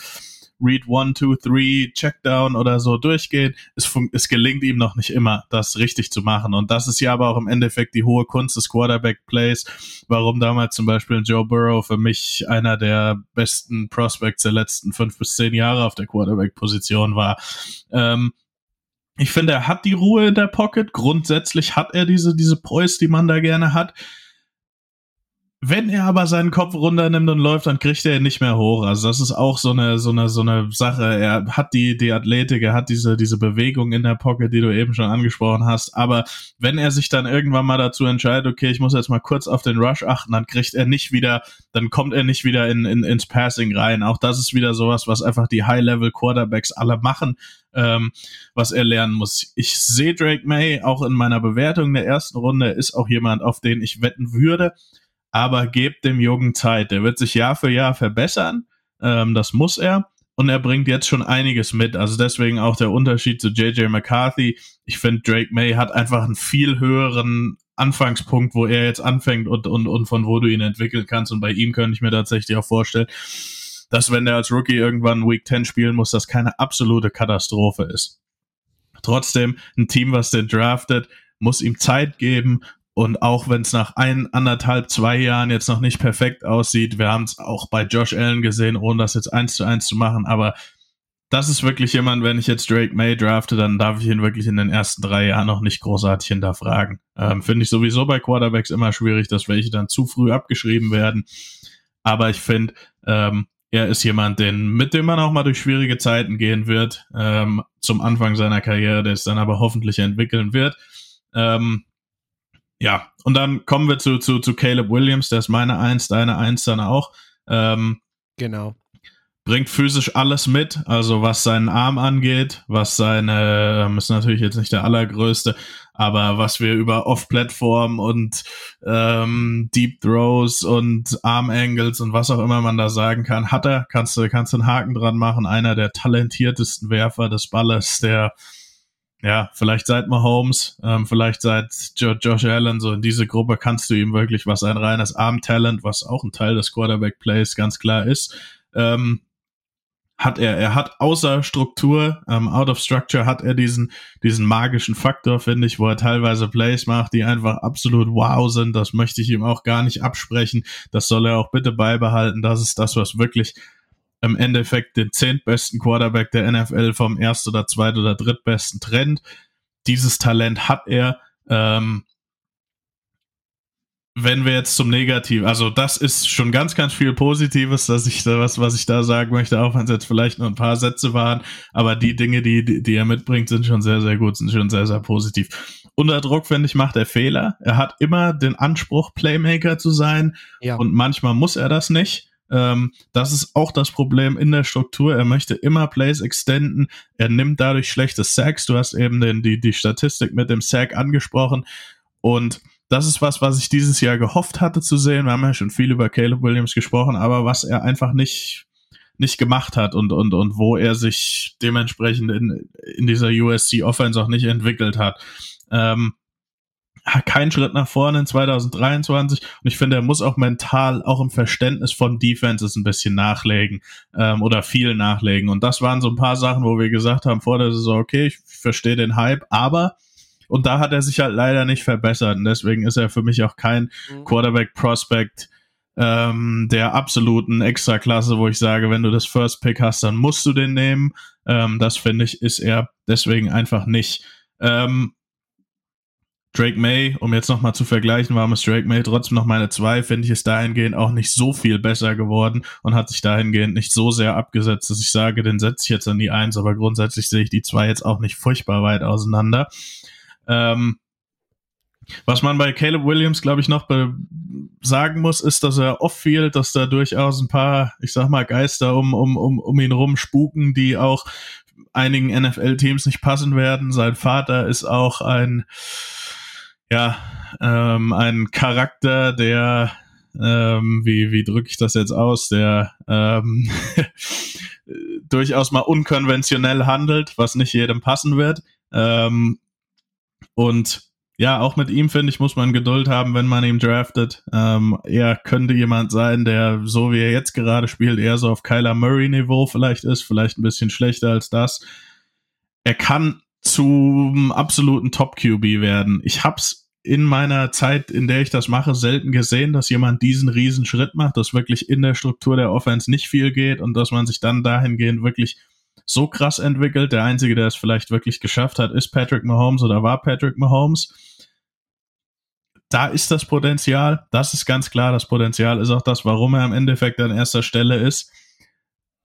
Read 1, 2, 3, Checkdown oder so durchgehen. Es, es gelingt ihm noch nicht immer, das richtig zu machen. Und das ist ja aber auch im Endeffekt die hohe Kunst des Quarterback-Plays, warum damals zum Beispiel Joe Burrow für mich einer der besten Prospects der letzten fünf bis zehn Jahre auf der Quarterback-Position war. Ähm, ich finde, er hat die Ruhe in der Pocket. Grundsätzlich hat er diese, diese Poise, die man da gerne hat. Wenn er aber seinen Kopf runternimmt und läuft, dann kriegt er ihn nicht mehr hoch. Also das ist auch so eine so eine so eine Sache. Er hat die die Athletik, er hat diese diese Bewegung in der Pocket, die du eben schon angesprochen hast. Aber wenn er sich dann irgendwann mal dazu entscheidet, okay, ich muss jetzt mal kurz auf den Rush achten, dann kriegt er nicht wieder, dann kommt er nicht wieder in, in ins Passing rein. Auch das ist wieder sowas, was einfach die High Level Quarterbacks alle machen. Ähm, was er lernen muss. Ich sehe Drake May auch in meiner Bewertung der ersten Runde ist auch jemand, auf den ich wetten würde aber gebt dem Jungen Zeit. Der wird sich Jahr für Jahr verbessern. Ähm, das muss er. Und er bringt jetzt schon einiges mit. Also deswegen auch der Unterschied zu JJ McCarthy. Ich finde, Drake May hat einfach einen viel höheren Anfangspunkt, wo er jetzt anfängt und, und, und von wo du ihn entwickeln kannst. Und bei ihm könnte ich mir tatsächlich auch vorstellen, dass wenn er als Rookie irgendwann Week 10 spielen muss, das keine absolute Katastrophe ist. Trotzdem, ein Team, was den draftet, muss ihm Zeit geben und auch wenn es nach ein, anderthalb, zwei Jahren jetzt noch nicht perfekt aussieht, wir haben es auch bei Josh Allen gesehen, ohne das jetzt eins zu eins zu machen, aber das ist wirklich jemand, wenn ich jetzt Drake May drafte, dann darf ich ihn wirklich in den ersten drei Jahren noch nicht großartig hinterfragen. Ähm, Finde ich sowieso bei Quarterbacks immer schwierig, dass welche dann zu früh abgeschrieben werden. Aber ich finde, ähm, er ist jemand, den, mit dem man auch mal durch schwierige Zeiten gehen wird, ähm, zum Anfang seiner Karriere, der es dann aber hoffentlich entwickeln wird. Ähm, ja, und dann kommen wir zu, zu, zu Caleb Williams, der ist meine Eins, deine Eins dann auch. Ähm, genau. Bringt physisch alles mit, also was seinen Arm angeht, was seine, ähm, ist natürlich jetzt nicht der allergrößte, aber was wir über Off-Plattform und ähm, Deep Throws und Arm Angles und was auch immer man da sagen kann, hat er, kannst du, kannst du einen Haken dran machen, einer der talentiertesten Werfer des Balles, der ja, vielleicht seit Mahomes, ähm, vielleicht seit jo Josh Allen, so in diese Gruppe kannst du ihm wirklich was ein reines Arm-Talent, was auch ein Teil des Quarterback-Plays ganz klar ist, ähm, hat er. Er hat außer Struktur, ähm, out of structure, hat er diesen, diesen magischen Faktor, finde ich, wo er teilweise Plays macht, die einfach absolut wow sind. Das möchte ich ihm auch gar nicht absprechen. Das soll er auch bitte beibehalten. Das ist das, was wirklich im Endeffekt den zehntbesten Quarterback der NFL vom erst oder zweit oder drittbesten trennt. Dieses Talent hat er. Ähm, wenn wir jetzt zum Negativen, also das ist schon ganz, ganz viel Positives, dass ich da was, was ich da sagen möchte, auch wenn es jetzt vielleicht nur ein paar Sätze waren, aber die Dinge, die, die, die er mitbringt, sind schon sehr, sehr gut, sind schon sehr, sehr positiv. Unter Druck, finde ich, macht er Fehler. Er hat immer den Anspruch, Playmaker zu sein ja. und manchmal muss er das nicht. Ähm, das ist auch das Problem in der Struktur. Er möchte immer Plays extenden. Er nimmt dadurch schlechte Sacks. Du hast eben den, die, die Statistik mit dem Sack angesprochen. Und das ist was, was ich dieses Jahr gehofft hatte zu sehen. Wir haben ja schon viel über Caleb Williams gesprochen, aber was er einfach nicht, nicht gemacht hat und, und, und wo er sich dementsprechend in, in dieser USC Offense auch nicht entwickelt hat. Ähm, kein Schritt nach vorne in 2023 und ich finde, er muss auch mental, auch im Verständnis von Defenses ein bisschen nachlegen ähm, oder viel nachlegen und das waren so ein paar Sachen, wo wir gesagt haben vor der Saison, okay, ich verstehe den Hype, aber und da hat er sich halt leider nicht verbessert und deswegen ist er für mich auch kein mhm. Quarterback Prospect ähm, der absoluten Extraklasse, wo ich sage, wenn du das First Pick hast, dann musst du den nehmen. Ähm, das finde ich, ist er deswegen einfach nicht. Ähm, Drake May, um jetzt nochmal zu vergleichen, warum ist Drake May trotzdem noch meine zwei, finde ich, ist dahingehend auch nicht so viel besser geworden und hat sich dahingehend nicht so sehr abgesetzt, dass ich sage, den setze ich jetzt an die eins, aber grundsätzlich sehe ich die zwei jetzt auch nicht furchtbar weit auseinander. Ähm, was man bei Caleb Williams, glaube ich, noch sagen muss, ist, dass er off-field, dass da durchaus ein paar, ich sag mal, Geister um, um, um, um ihn rum spuken, die auch einigen NFL-Teams nicht passen werden. Sein Vater ist auch ein, ja, ähm, ein Charakter, der, ähm, wie, wie drücke ich das jetzt aus, der ähm, durchaus mal unkonventionell handelt, was nicht jedem passen wird. Ähm, und ja, auch mit ihm, finde ich, muss man Geduld haben, wenn man ihn draftet. Ähm, er könnte jemand sein, der, so wie er jetzt gerade spielt, eher so auf Kyler Murray-Niveau vielleicht ist, vielleicht ein bisschen schlechter als das. Er kann zum absoluten Top-QB werden. Ich hab's in meiner Zeit, in der ich das mache, selten gesehen, dass jemand diesen riesen Schritt macht, dass wirklich in der Struktur der Offense nicht viel geht und dass man sich dann dahingehend wirklich so krass entwickelt. Der Einzige, der es vielleicht wirklich geschafft hat, ist Patrick Mahomes oder war Patrick Mahomes. Da ist das Potenzial, das ist ganz klar, das Potenzial ist auch das, warum er im Endeffekt an erster Stelle ist.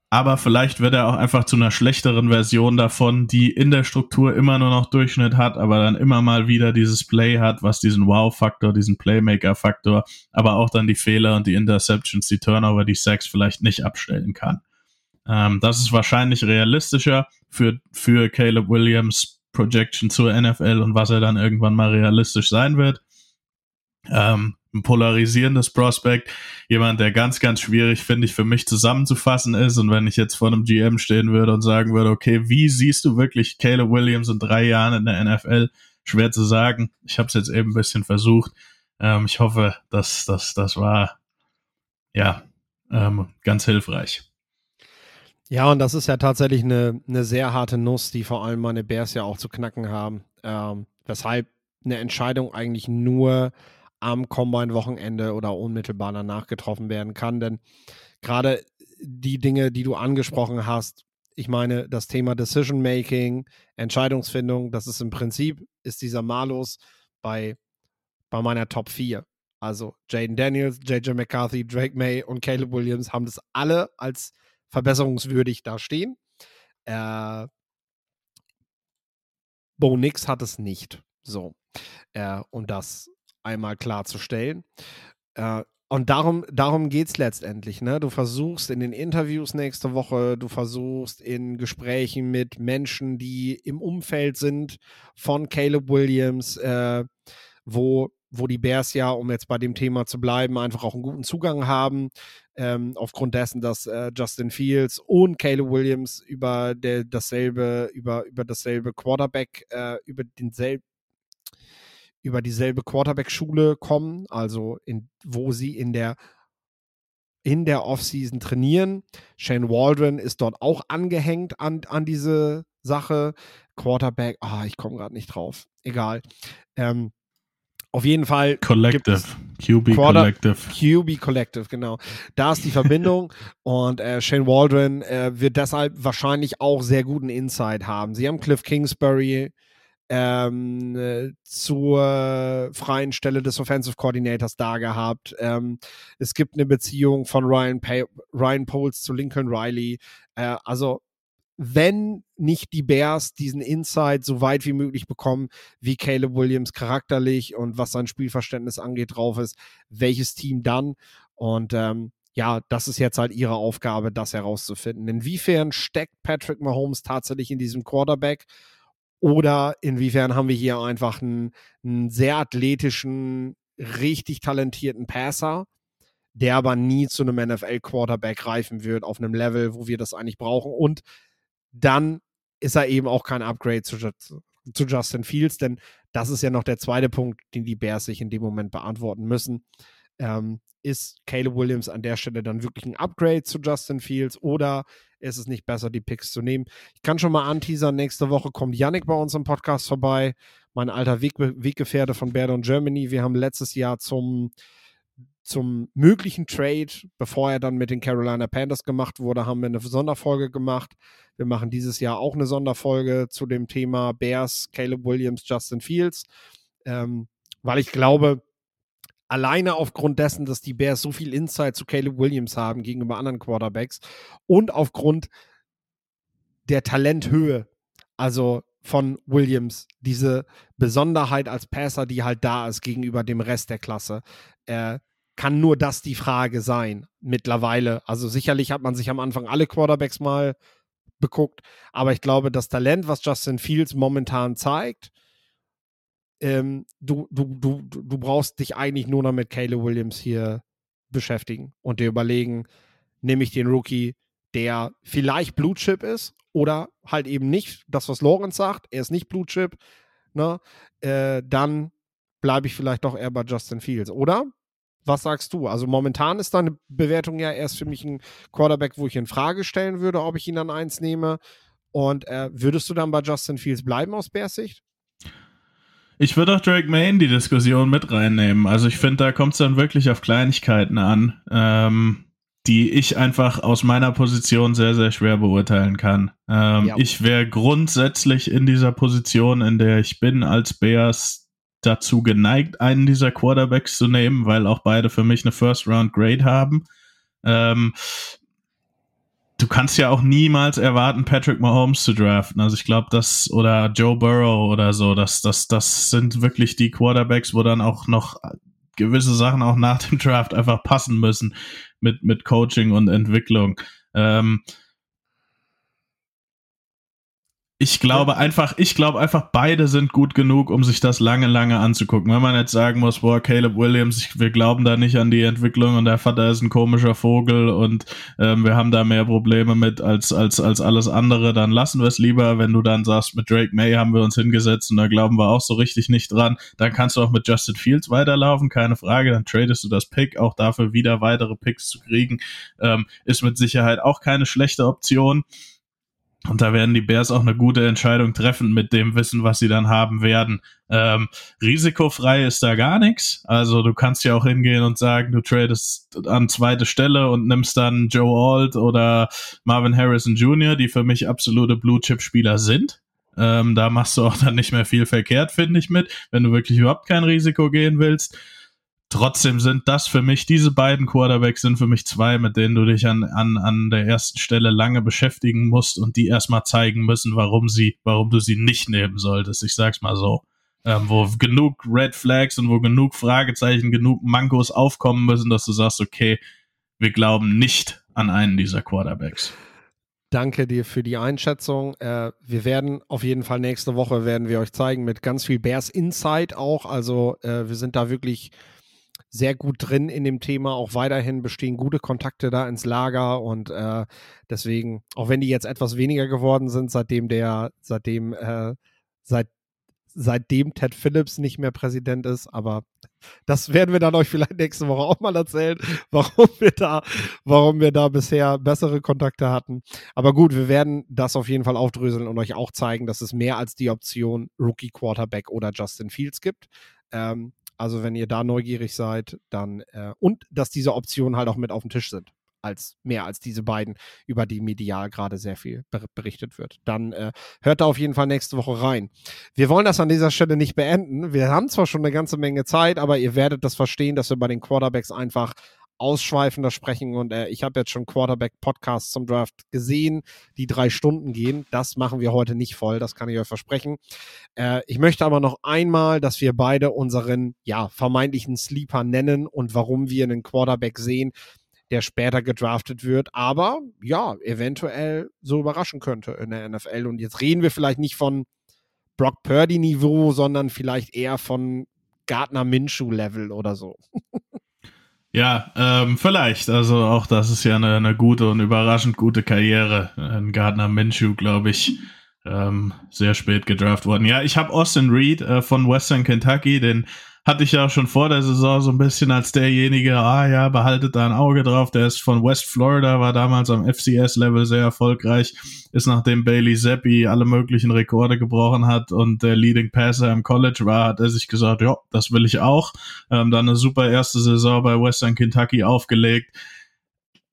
Aber vielleicht wird er auch einfach zu einer schlechteren Version davon, die in der Struktur immer nur noch Durchschnitt hat, aber dann immer mal wieder dieses Play hat, was diesen Wow-Faktor, diesen Playmaker-Faktor, aber auch dann die Fehler und die Interceptions, die Turnover, die Sacks vielleicht nicht abstellen kann. Ähm, das ist wahrscheinlich realistischer für, für Caleb Williams Projection zur NFL und was er dann irgendwann mal realistisch sein wird. Ähm, ein polarisierendes Prospect, jemand, der ganz, ganz schwierig, finde ich, für mich zusammenzufassen ist. Und wenn ich jetzt vor einem GM stehen würde und sagen würde, okay, wie siehst du wirklich Caleb Williams in drei Jahren in der NFL? Schwer zu sagen. Ich habe es jetzt eben ein bisschen versucht. Ähm, ich hoffe, dass das, das war ja ähm, ganz hilfreich. Ja, und das ist ja tatsächlich eine, eine sehr harte Nuss, die vor allem meine Bears ja auch zu knacken haben. Ähm, weshalb eine Entscheidung eigentlich nur am Combine-Wochenende oder unmittelbar danach getroffen werden kann. Denn gerade die Dinge, die du angesprochen hast, ich meine, das Thema Decision Making, Entscheidungsfindung, das ist im Prinzip, ist dieser Malus bei, bei meiner Top 4. Also Jaden Daniels, JJ McCarthy, Drake May und Caleb Williams haben das alle als verbesserungswürdig dastehen. Äh, Bo Nix hat es nicht. So, äh, um das einmal klarzustellen. Äh, und darum, darum geht es letztendlich. Ne? Du versuchst in den Interviews nächste Woche, du versuchst in Gesprächen mit Menschen, die im Umfeld sind von Caleb Williams, äh, wo, wo die Bears ja, um jetzt bei dem Thema zu bleiben, einfach auch einen guten Zugang haben ähm, aufgrund dessen, dass äh, Justin Fields und Caleb Williams über der, dasselbe, über, über dasselbe Quarterback, äh, über denselben über dieselbe Quarterback-Schule kommen, also in, wo sie in der in der Offseason trainieren. Shane Waldron ist dort auch angehängt an, an diese Sache. Quarterback, ah, ich komme gerade nicht drauf. Egal. Ähm, auf jeden Fall. Collective. QB Quarter, Collective. QB Collective, genau. Da ist die Verbindung und äh, Shane Waldron äh, wird deshalb wahrscheinlich auch sehr guten Insight haben. Sie haben Cliff Kingsbury ähm, äh, zur freien Stelle des Offensive Coordinators da gehabt. Ähm, es gibt eine Beziehung von Ryan, pa Ryan Poles zu Lincoln Riley. Äh, also wenn nicht die Bears diesen Insight so weit wie möglich bekommen, wie Caleb Williams charakterlich und was sein Spielverständnis angeht drauf ist, welches Team dann? Und ähm, ja, das ist jetzt halt ihre Aufgabe, das herauszufinden. Inwiefern steckt Patrick Mahomes tatsächlich in diesem Quarterback? Oder inwiefern haben wir hier einfach einen, einen sehr athletischen, richtig talentierten Passer, der aber nie zu einem NFL-Quarterback reifen wird auf einem Level, wo wir das eigentlich brauchen. Und dann ist er eben auch kein Upgrade zu, zu Justin Fields, denn das ist ja noch der zweite Punkt, den die Bears sich in dem Moment beantworten müssen. Ähm, ist Caleb Williams an der Stelle dann wirklich ein Upgrade zu Justin Fields oder ist es nicht besser, die Picks zu nehmen? Ich kann schon mal anteasern, nächste Woche kommt Yannick bei uns im Podcast vorbei, mein alter Weg Weggefährte von Berdon Germany. Wir haben letztes Jahr zum, zum möglichen Trade, bevor er dann mit den Carolina Panthers gemacht wurde, haben wir eine Sonderfolge gemacht. Wir machen dieses Jahr auch eine Sonderfolge zu dem Thema Bears, Caleb Williams, Justin Fields, ähm, weil ich glaube, alleine aufgrund dessen, dass die Bears so viel Insight zu Caleb Williams haben gegenüber anderen Quarterbacks und aufgrund der Talenthöhe, also von Williams, diese Besonderheit als Passer, die halt da ist gegenüber dem Rest der Klasse, äh, kann nur das die Frage sein mittlerweile. Also sicherlich hat man sich am Anfang alle Quarterbacks mal beguckt, aber ich glaube, das Talent, was Justin Fields momentan zeigt, ähm, du, du, du, du brauchst dich eigentlich nur noch mit Caleb Williams hier beschäftigen und dir überlegen, nehme ich den Rookie, der vielleicht Blue Chip ist oder halt eben nicht, das, was Lorenz sagt, er ist nicht Blue Chip, ne? Äh, dann bleibe ich vielleicht doch eher bei Justin Fields, oder? Was sagst du? Also momentan ist deine Bewertung ja erst für mich ein Quarterback, wo ich in Frage stellen würde, ob ich ihn an eins nehme. Und äh, würdest du dann bei Justin Fields bleiben aus Bears Sicht? Ich würde auch Drake May in die Diskussion mit reinnehmen. Also ich finde, da kommt es dann wirklich auf Kleinigkeiten an, ähm, die ich einfach aus meiner Position sehr, sehr schwer beurteilen kann. Ähm, ja. Ich wäre grundsätzlich in dieser Position, in der ich bin, als Bears dazu geneigt, einen dieser Quarterbacks zu nehmen, weil auch beide für mich eine First-Round-Grade haben. Ähm, du kannst ja auch niemals erwarten, Patrick Mahomes zu draften. Also ich glaube, das oder Joe Burrow oder so, das, das, das sind wirklich die Quarterbacks, wo dann auch noch gewisse Sachen auch nach dem Draft einfach passen müssen mit, mit Coaching und Entwicklung. Ähm, ich glaube einfach, ich glaube einfach, beide sind gut genug, um sich das lange, lange anzugucken. Wenn man jetzt sagen muss, boah, Caleb Williams, ich, wir glauben da nicht an die Entwicklung und der Vater ist ein komischer Vogel und ähm, wir haben da mehr Probleme mit als, als, als alles andere, dann lassen wir es lieber. Wenn du dann sagst, mit Drake May haben wir uns hingesetzt und da glauben wir auch so richtig nicht dran, dann kannst du auch mit Justin Fields weiterlaufen, keine Frage, dann tradest du das Pick, auch dafür wieder weitere Picks zu kriegen, ähm, ist mit Sicherheit auch keine schlechte Option. Und da werden die Bears auch eine gute Entscheidung treffen mit dem Wissen, was sie dann haben werden. Ähm, risikofrei ist da gar nichts. Also du kannst ja auch hingehen und sagen, du tradest an zweite Stelle und nimmst dann Joe Alt oder Marvin Harrison Jr., die für mich absolute Blue-Chip-Spieler sind. Ähm, da machst du auch dann nicht mehr viel verkehrt, finde ich, mit, wenn du wirklich überhaupt kein Risiko gehen willst. Trotzdem sind das für mich, diese beiden Quarterbacks sind für mich zwei, mit denen du dich an, an, an der ersten Stelle lange beschäftigen musst und die erstmal zeigen müssen, warum sie, warum du sie nicht nehmen solltest. Ich sag's mal so. Ähm, wo genug Red Flags und wo genug Fragezeichen, genug Mankos aufkommen müssen, dass du sagst, okay, wir glauben nicht an einen dieser Quarterbacks. Danke dir für die Einschätzung. Äh, wir werden auf jeden Fall nächste Woche werden wir euch zeigen mit ganz viel Bears Insight auch. Also äh, wir sind da wirklich sehr gut drin in dem Thema. Auch weiterhin bestehen gute Kontakte da ins Lager und äh, deswegen, auch wenn die jetzt etwas weniger geworden sind, seitdem der, seitdem, äh, seit, seitdem Ted Phillips nicht mehr Präsident ist, aber das werden wir dann euch vielleicht nächste Woche auch mal erzählen, warum wir da, warum wir da bisher bessere Kontakte hatten. Aber gut, wir werden das auf jeden Fall aufdröseln und euch auch zeigen, dass es mehr als die Option Rookie Quarterback oder Justin Fields gibt. Ähm, also wenn ihr da neugierig seid, dann äh, und dass diese Optionen halt auch mit auf dem Tisch sind als mehr als diese beiden, über die medial gerade sehr viel berichtet wird. Dann äh, hört da auf jeden Fall nächste Woche rein. Wir wollen das an dieser Stelle nicht beenden. Wir haben zwar schon eine ganze Menge Zeit, aber ihr werdet das verstehen, dass wir bei den Quarterbacks einfach ausschweifender sprechen. Und äh, ich habe jetzt schon Quarterback-Podcasts zum Draft gesehen, die drei Stunden gehen. Das machen wir heute nicht voll, das kann ich euch versprechen. Äh, ich möchte aber noch einmal, dass wir beide unseren ja, vermeintlichen Sleeper nennen und warum wir einen Quarterback sehen, der später gedraftet wird, aber ja, eventuell so überraschen könnte in der NFL. Und jetzt reden wir vielleicht nicht von Brock Purdy-Niveau, sondern vielleicht eher von Gardner Minshew-Level oder so. Ja, ähm, vielleicht. Also auch das ist ja eine, eine gute und überraschend gute Karriere. Ein Gardner Minshew, glaube ich, ähm, sehr spät gedraft worden. Ja, ich habe Austin Reed äh, von Western Kentucky, den hatte ich ja schon vor der Saison so ein bisschen als derjenige, ah ja, behaltet da ein Auge drauf, der ist von West Florida, war damals am FCS-Level sehr erfolgreich, ist nachdem Bailey Zappi alle möglichen Rekorde gebrochen hat und der Leading Passer im College war, hat er sich gesagt, ja, das will ich auch. Ähm, dann eine super erste Saison bei Western Kentucky aufgelegt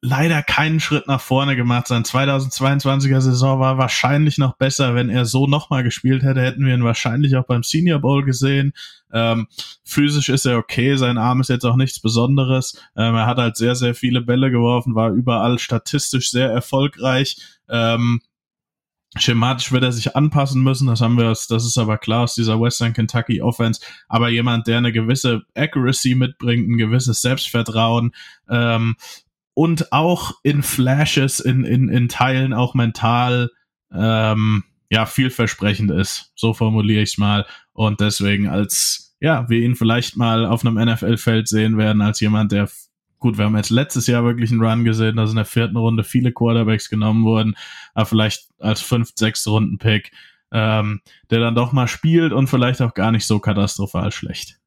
leider keinen Schritt nach vorne gemacht. Sein 2022er Saison war wahrscheinlich noch besser. Wenn er so nochmal gespielt hätte, hätten wir ihn wahrscheinlich auch beim Senior Bowl gesehen. Ähm, physisch ist er okay, sein Arm ist jetzt auch nichts Besonderes. Ähm, er hat halt sehr, sehr viele Bälle geworfen, war überall statistisch sehr erfolgreich. Ähm, schematisch wird er sich anpassen müssen, das haben wir, das ist aber klar aus dieser Western Kentucky Offense, aber jemand, der eine gewisse Accuracy mitbringt, ein gewisses Selbstvertrauen, ähm, und auch in Flashes, in, in, in Teilen auch mental ähm, ja vielversprechend ist. So formuliere ich mal. Und deswegen als, ja, wir ihn vielleicht mal auf einem NFL-Feld sehen werden, als jemand, der gut, wir haben jetzt letztes Jahr wirklich einen Run gesehen, dass in der vierten Runde viele Quarterbacks genommen wurden, aber vielleicht als fünf, sechs Runden Pick, ähm, der dann doch mal spielt und vielleicht auch gar nicht so katastrophal schlecht.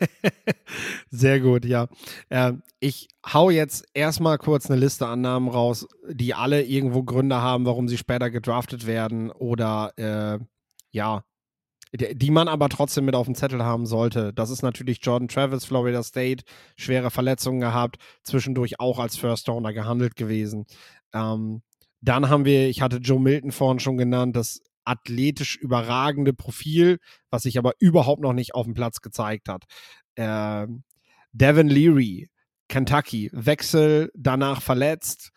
Sehr gut, ja. Äh, ich hau jetzt erstmal kurz eine Liste an Namen raus, die alle irgendwo Gründe haben, warum sie später gedraftet werden oder äh, ja, die man aber trotzdem mit auf dem Zettel haben sollte. Das ist natürlich Jordan Travis, Florida State, schwere Verletzungen gehabt, zwischendurch auch als First Owner gehandelt gewesen. Ähm, dann haben wir, ich hatte Joe Milton vorhin schon genannt, das athletisch überragende Profil, was sich aber überhaupt noch nicht auf dem Platz gezeigt hat. Äh, Devin Leary, Kentucky, Wechsel, danach verletzt,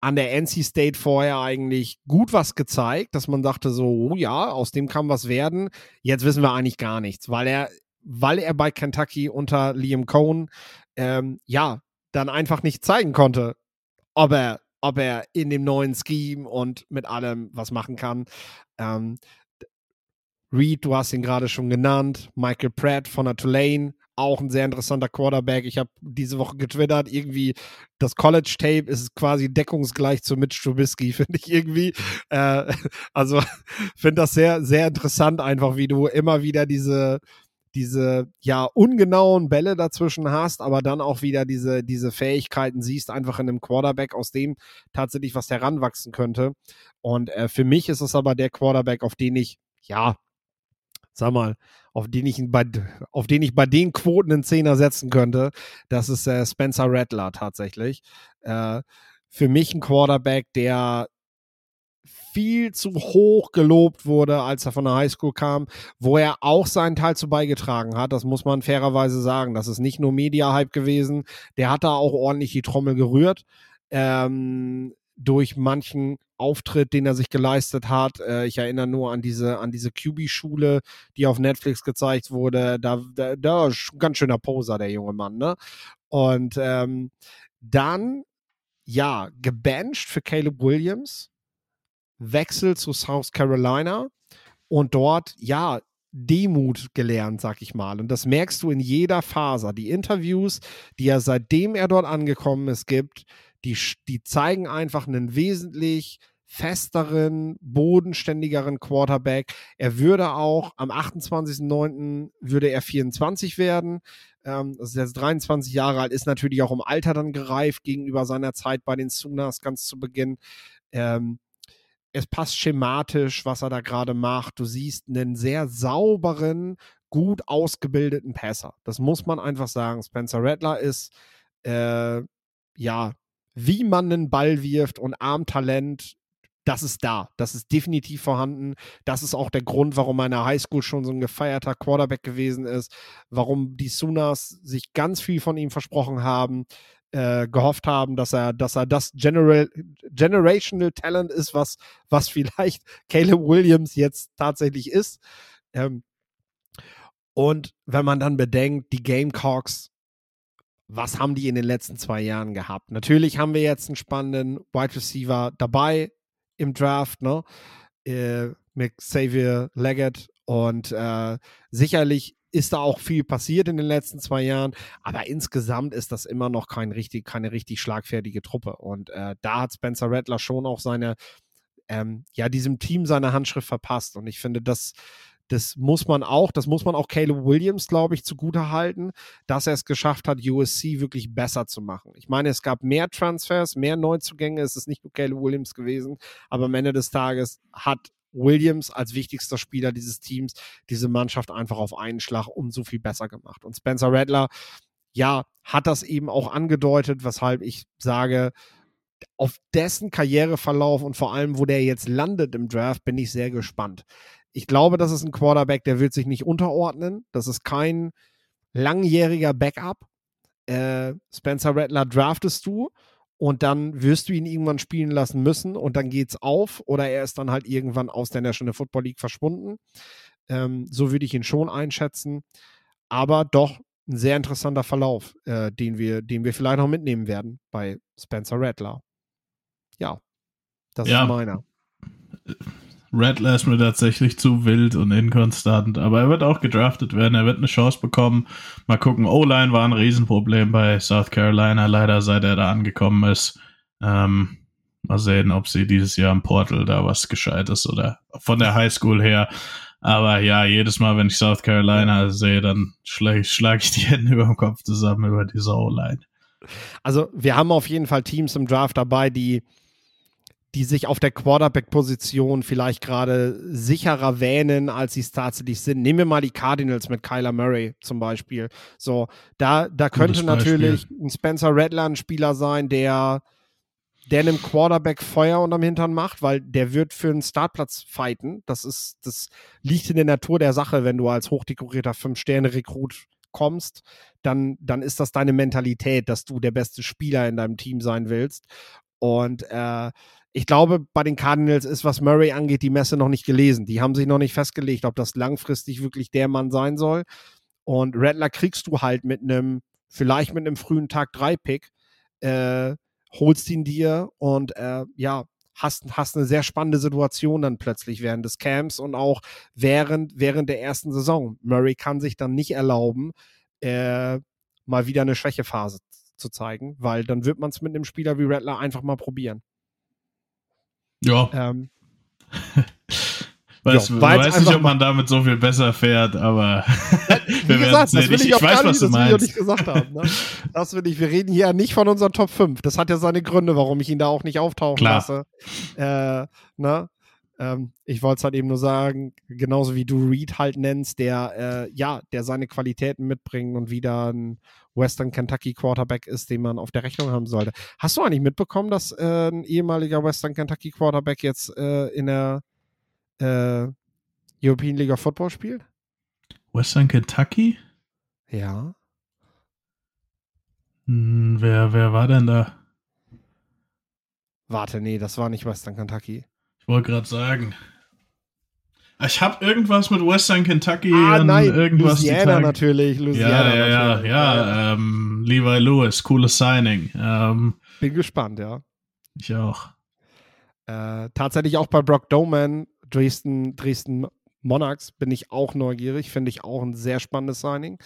an der NC State vorher eigentlich gut was gezeigt, dass man dachte so, oh ja, aus dem kann was werden. Jetzt wissen wir eigentlich gar nichts, weil er, weil er bei Kentucky unter Liam Cohn ähm, ja dann einfach nicht zeigen konnte, ob er ob er in dem neuen Scheme und mit allem was machen kann. Ähm, Reed, du hast ihn gerade schon genannt. Michael Pratt von der Tulane, auch ein sehr interessanter Quarterback. Ich habe diese Woche getwittert, irgendwie das College Tape ist quasi deckungsgleich zu Mitch Trubisky, finde ich irgendwie. Äh, also finde das sehr, sehr interessant, einfach wie du immer wieder diese diese ja ungenauen Bälle dazwischen hast, aber dann auch wieder diese, diese Fähigkeiten siehst, einfach in einem Quarterback, aus dem tatsächlich was heranwachsen könnte. Und äh, für mich ist es aber der Quarterback, auf den ich, ja, sag mal, auf den ich bei, auf den ich bei den Quoten einen Zehner setzen könnte. Das ist äh, Spencer Rattler tatsächlich. Äh, für mich ein Quarterback, der viel zu hoch gelobt wurde, als er von der Highschool kam, wo er auch seinen Teil zu beigetragen hat. Das muss man fairerweise sagen. Das ist nicht nur Media-Hype gewesen. Der hat da auch ordentlich die Trommel gerührt. Ähm, durch manchen Auftritt, den er sich geleistet hat. Äh, ich erinnere nur an diese, an diese QB-Schule, die auf Netflix gezeigt wurde. Da, da, da ganz schöner Poser, der junge Mann, ne? Und ähm, dann, ja, gebencht für Caleb Williams Wechsel zu South Carolina und dort, ja, Demut gelernt, sag ich mal. Und das merkst du in jeder Faser. Die Interviews, die er seitdem er dort angekommen ist, gibt, die, die zeigen einfach einen wesentlich festeren, bodenständigeren Quarterback. Er würde auch am 28.09. würde er 24 werden. Ähm, das ist jetzt 23 Jahre alt, ist natürlich auch im Alter dann gereift gegenüber seiner Zeit bei den Sooners ganz zu Beginn. Ähm, es passt schematisch, was er da gerade macht. Du siehst einen sehr sauberen, gut ausgebildeten Passer. Das muss man einfach sagen. Spencer Rattler ist, äh, ja, wie man einen Ball wirft und Armtalent, das ist da. Das ist definitiv vorhanden. Das ist auch der Grund, warum in der Highschool schon so ein gefeierter Quarterback gewesen ist, warum die Sooners sich ganz viel von ihm versprochen haben. Äh, gehofft haben, dass er, dass er das General, Generational Talent ist, was, was vielleicht Caleb Williams jetzt tatsächlich ist. Ähm, und wenn man dann bedenkt, die Gamecocks, was haben die in den letzten zwei Jahren gehabt? Natürlich haben wir jetzt einen spannenden Wide Receiver dabei im Draft, ne? Äh, mit Xavier Leggett und äh, sicherlich ist da auch viel passiert in den letzten zwei Jahren, aber insgesamt ist das immer noch kein richtig, keine richtig schlagfertige Truppe. Und äh, da hat Spencer Rattler schon auch seine, ähm, ja, diesem Team seine Handschrift verpasst. Und ich finde, das, das muss man auch, das muss man auch Caleb Williams, glaube ich, zugute halten, dass er es geschafft hat, USC wirklich besser zu machen. Ich meine, es gab mehr Transfers, mehr Neuzugänge, es ist nicht nur Caleb Williams gewesen, aber am Ende des Tages hat Williams als wichtigster Spieler dieses Teams diese Mannschaft einfach auf einen Schlag um so viel besser gemacht. Und Spencer Rattler, ja, hat das eben auch angedeutet, weshalb ich sage, auf dessen Karriereverlauf und vor allem, wo der jetzt landet im Draft, bin ich sehr gespannt ich glaube, das ist ein Quarterback, der wird sich nicht unterordnen. Das ist kein langjähriger Backup. Äh, Spencer Rattler draftest du und dann wirst du ihn irgendwann spielen lassen müssen und dann geht's auf oder er ist dann halt irgendwann aus der National Football League verschwunden. Ähm, so würde ich ihn schon einschätzen. Aber doch ein sehr interessanter Verlauf, äh, den, wir, den wir vielleicht noch mitnehmen werden bei Spencer Rattler. Ja, das ja. ist meiner. Rattler ist mir tatsächlich zu wild und inkonstant, aber er wird auch gedraftet werden, er wird eine Chance bekommen. Mal gucken, O-Line war ein Riesenproblem bei South Carolina, leider seit er da angekommen ist. Ähm, mal sehen, ob sie dieses Jahr im Portal da was Gescheites oder von der Highschool her. Aber ja, jedes Mal, wenn ich South Carolina sehe, dann schlage schlag ich die Hände über dem Kopf zusammen über diese O-Line. Also, wir haben auf jeden Fall Teams im Draft dabei, die die sich auf der Quarterback-Position vielleicht gerade sicherer wähnen, als sie es tatsächlich sind. Nehmen wir mal die Cardinals mit Kyler Murray zum Beispiel. So, da, da könnte natürlich ein Spencer Rattler ein Spieler sein, der, der einem Quarterback Feuer unterm Hintern macht, weil der wird für einen Startplatz fighten. Das ist, das liegt in der Natur der Sache, wenn du als hochdekorierter Fünf-Sterne-Rekrut kommst, dann, dann ist das deine Mentalität, dass du der beste Spieler in deinem Team sein willst. Und äh, ich glaube, bei den Cardinals ist, was Murray angeht, die Messe noch nicht gelesen. Die haben sich noch nicht festgelegt, ob das langfristig wirklich der Mann sein soll. Und Rattler kriegst du halt mit einem, vielleicht mit einem frühen Tag 3 Pick, äh, holst ihn dir und äh, ja, hast, hast eine sehr spannende Situation dann plötzlich während des Camps und auch während, während der ersten Saison. Murray kann sich dann nicht erlauben, äh, mal wieder eine Schwächephase zu zeigen, weil dann wird man es mit einem Spieler wie Rattler einfach mal probieren. Ja. Ähm, Weiß, ja, weiß nicht, ob man damit so viel besser fährt, aber wir werden sehen. Ich, ich weiß, was du meinst. Nicht gesagt haben, ne? Das will ich. Wir reden hier nicht von unseren Top 5. Das hat ja seine Gründe, warum ich ihn da auch nicht auftauchen Klar. lasse. Äh, ne? Ähm, ich wollte es halt eben nur sagen, genauso wie du Reed halt nennst, der äh, ja, der seine Qualitäten mitbringt und wieder ein Western Kentucky Quarterback ist, den man auf der Rechnung haben sollte. Hast du eigentlich mitbekommen, dass äh, ein ehemaliger Western Kentucky Quarterback jetzt äh, in der äh, European League of Football spielt? Western Kentucky? Ja. Hm, wer, wer war denn da? Warte, nee, das war nicht Western Kentucky. Ich wollte gerade sagen. Ich habe irgendwas mit Western Kentucky ah, und nein, irgendwas. Louisiana natürlich. Louisiana ja, ja, natürlich. ja, ja. ja. Ähm, Levi Lewis, cooles Signing. Ähm, Bin gespannt, ja. Ich auch. Äh, tatsächlich auch bei Brock Doman, Dresden, Dresden Monarchs, bin ich auch neugierig. Finde ich auch ein sehr spannendes Signing.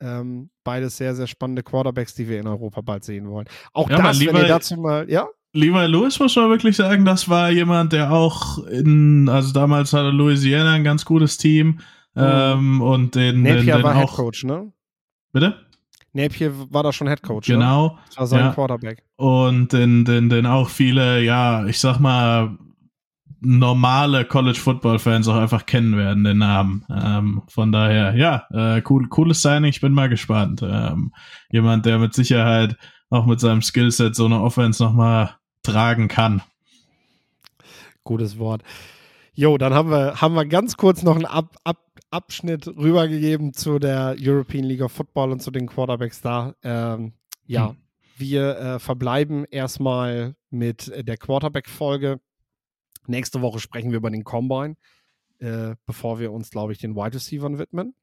Ähm, beides sehr, sehr spannende Quarterbacks, die wir in Europa bald sehen wollen. Auch ja, das, wenn ihr dazu mal, ja? Levi Lewis muss man wirklich sagen, das war jemand, der auch in, also damals hatte Louisiana ein ganz gutes Team. Mhm. Ähm, und den, Napier den, den war auch, Headcoach, ne? Bitte? Napier war da schon Headcoach. Ne? Genau. Ne? Das war sein ja. Quarterback. Und den, den, den auch viele, ja, ich sag mal, normale College Football Fans auch einfach kennen werden, den Namen. Ähm, von daher, ja, äh, cool, cooles Signing. Ich bin mal gespannt. Ähm, jemand, der mit Sicherheit auch mit seinem Skillset so eine Offense nochmal tragen kann. Gutes Wort. Jo, dann haben wir, haben wir ganz kurz noch einen Ab, Ab, Abschnitt rübergegeben zu der European League of Football und zu den Quarterbacks da. Ähm, ja, hm. wir äh, verbleiben erstmal mit der Quarterback-Folge. Nächste Woche sprechen wir über den Combine, äh, bevor wir uns, glaube ich, den Wide Receivers widmen.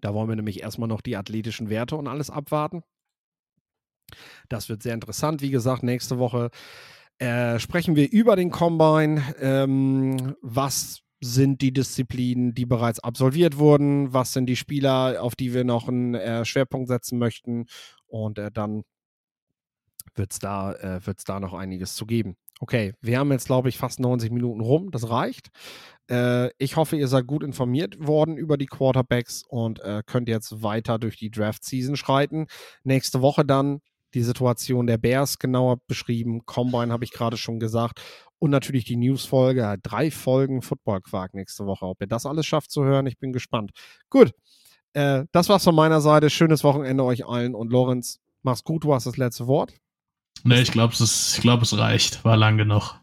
Da wollen wir nämlich erstmal noch die athletischen Werte und alles abwarten. Das wird sehr interessant. Wie gesagt, nächste Woche äh, sprechen wir über den Combine. Ähm, was sind die Disziplinen, die bereits absolviert wurden? Was sind die Spieler, auf die wir noch einen äh, Schwerpunkt setzen möchten? Und äh, dann wird es da, äh, da noch einiges zu geben. Okay, wir haben jetzt, glaube ich, fast 90 Minuten rum. Das reicht. Äh, ich hoffe, ihr seid gut informiert worden über die Quarterbacks und äh, könnt jetzt weiter durch die Draft-Season schreiten. Nächste Woche dann die Situation der Bears genauer beschrieben. Combine habe ich gerade schon gesagt. Und natürlich die News-Folge. Drei Folgen Football-Quark nächste Woche. Ob ihr das alles schafft zu hören, ich bin gespannt. Gut, äh, das war's von meiner Seite. Schönes Wochenende euch allen. Und Lorenz, mach's gut, du hast das letzte Wort. Nee, ich glaube, es, glaub, es reicht. War lang genug.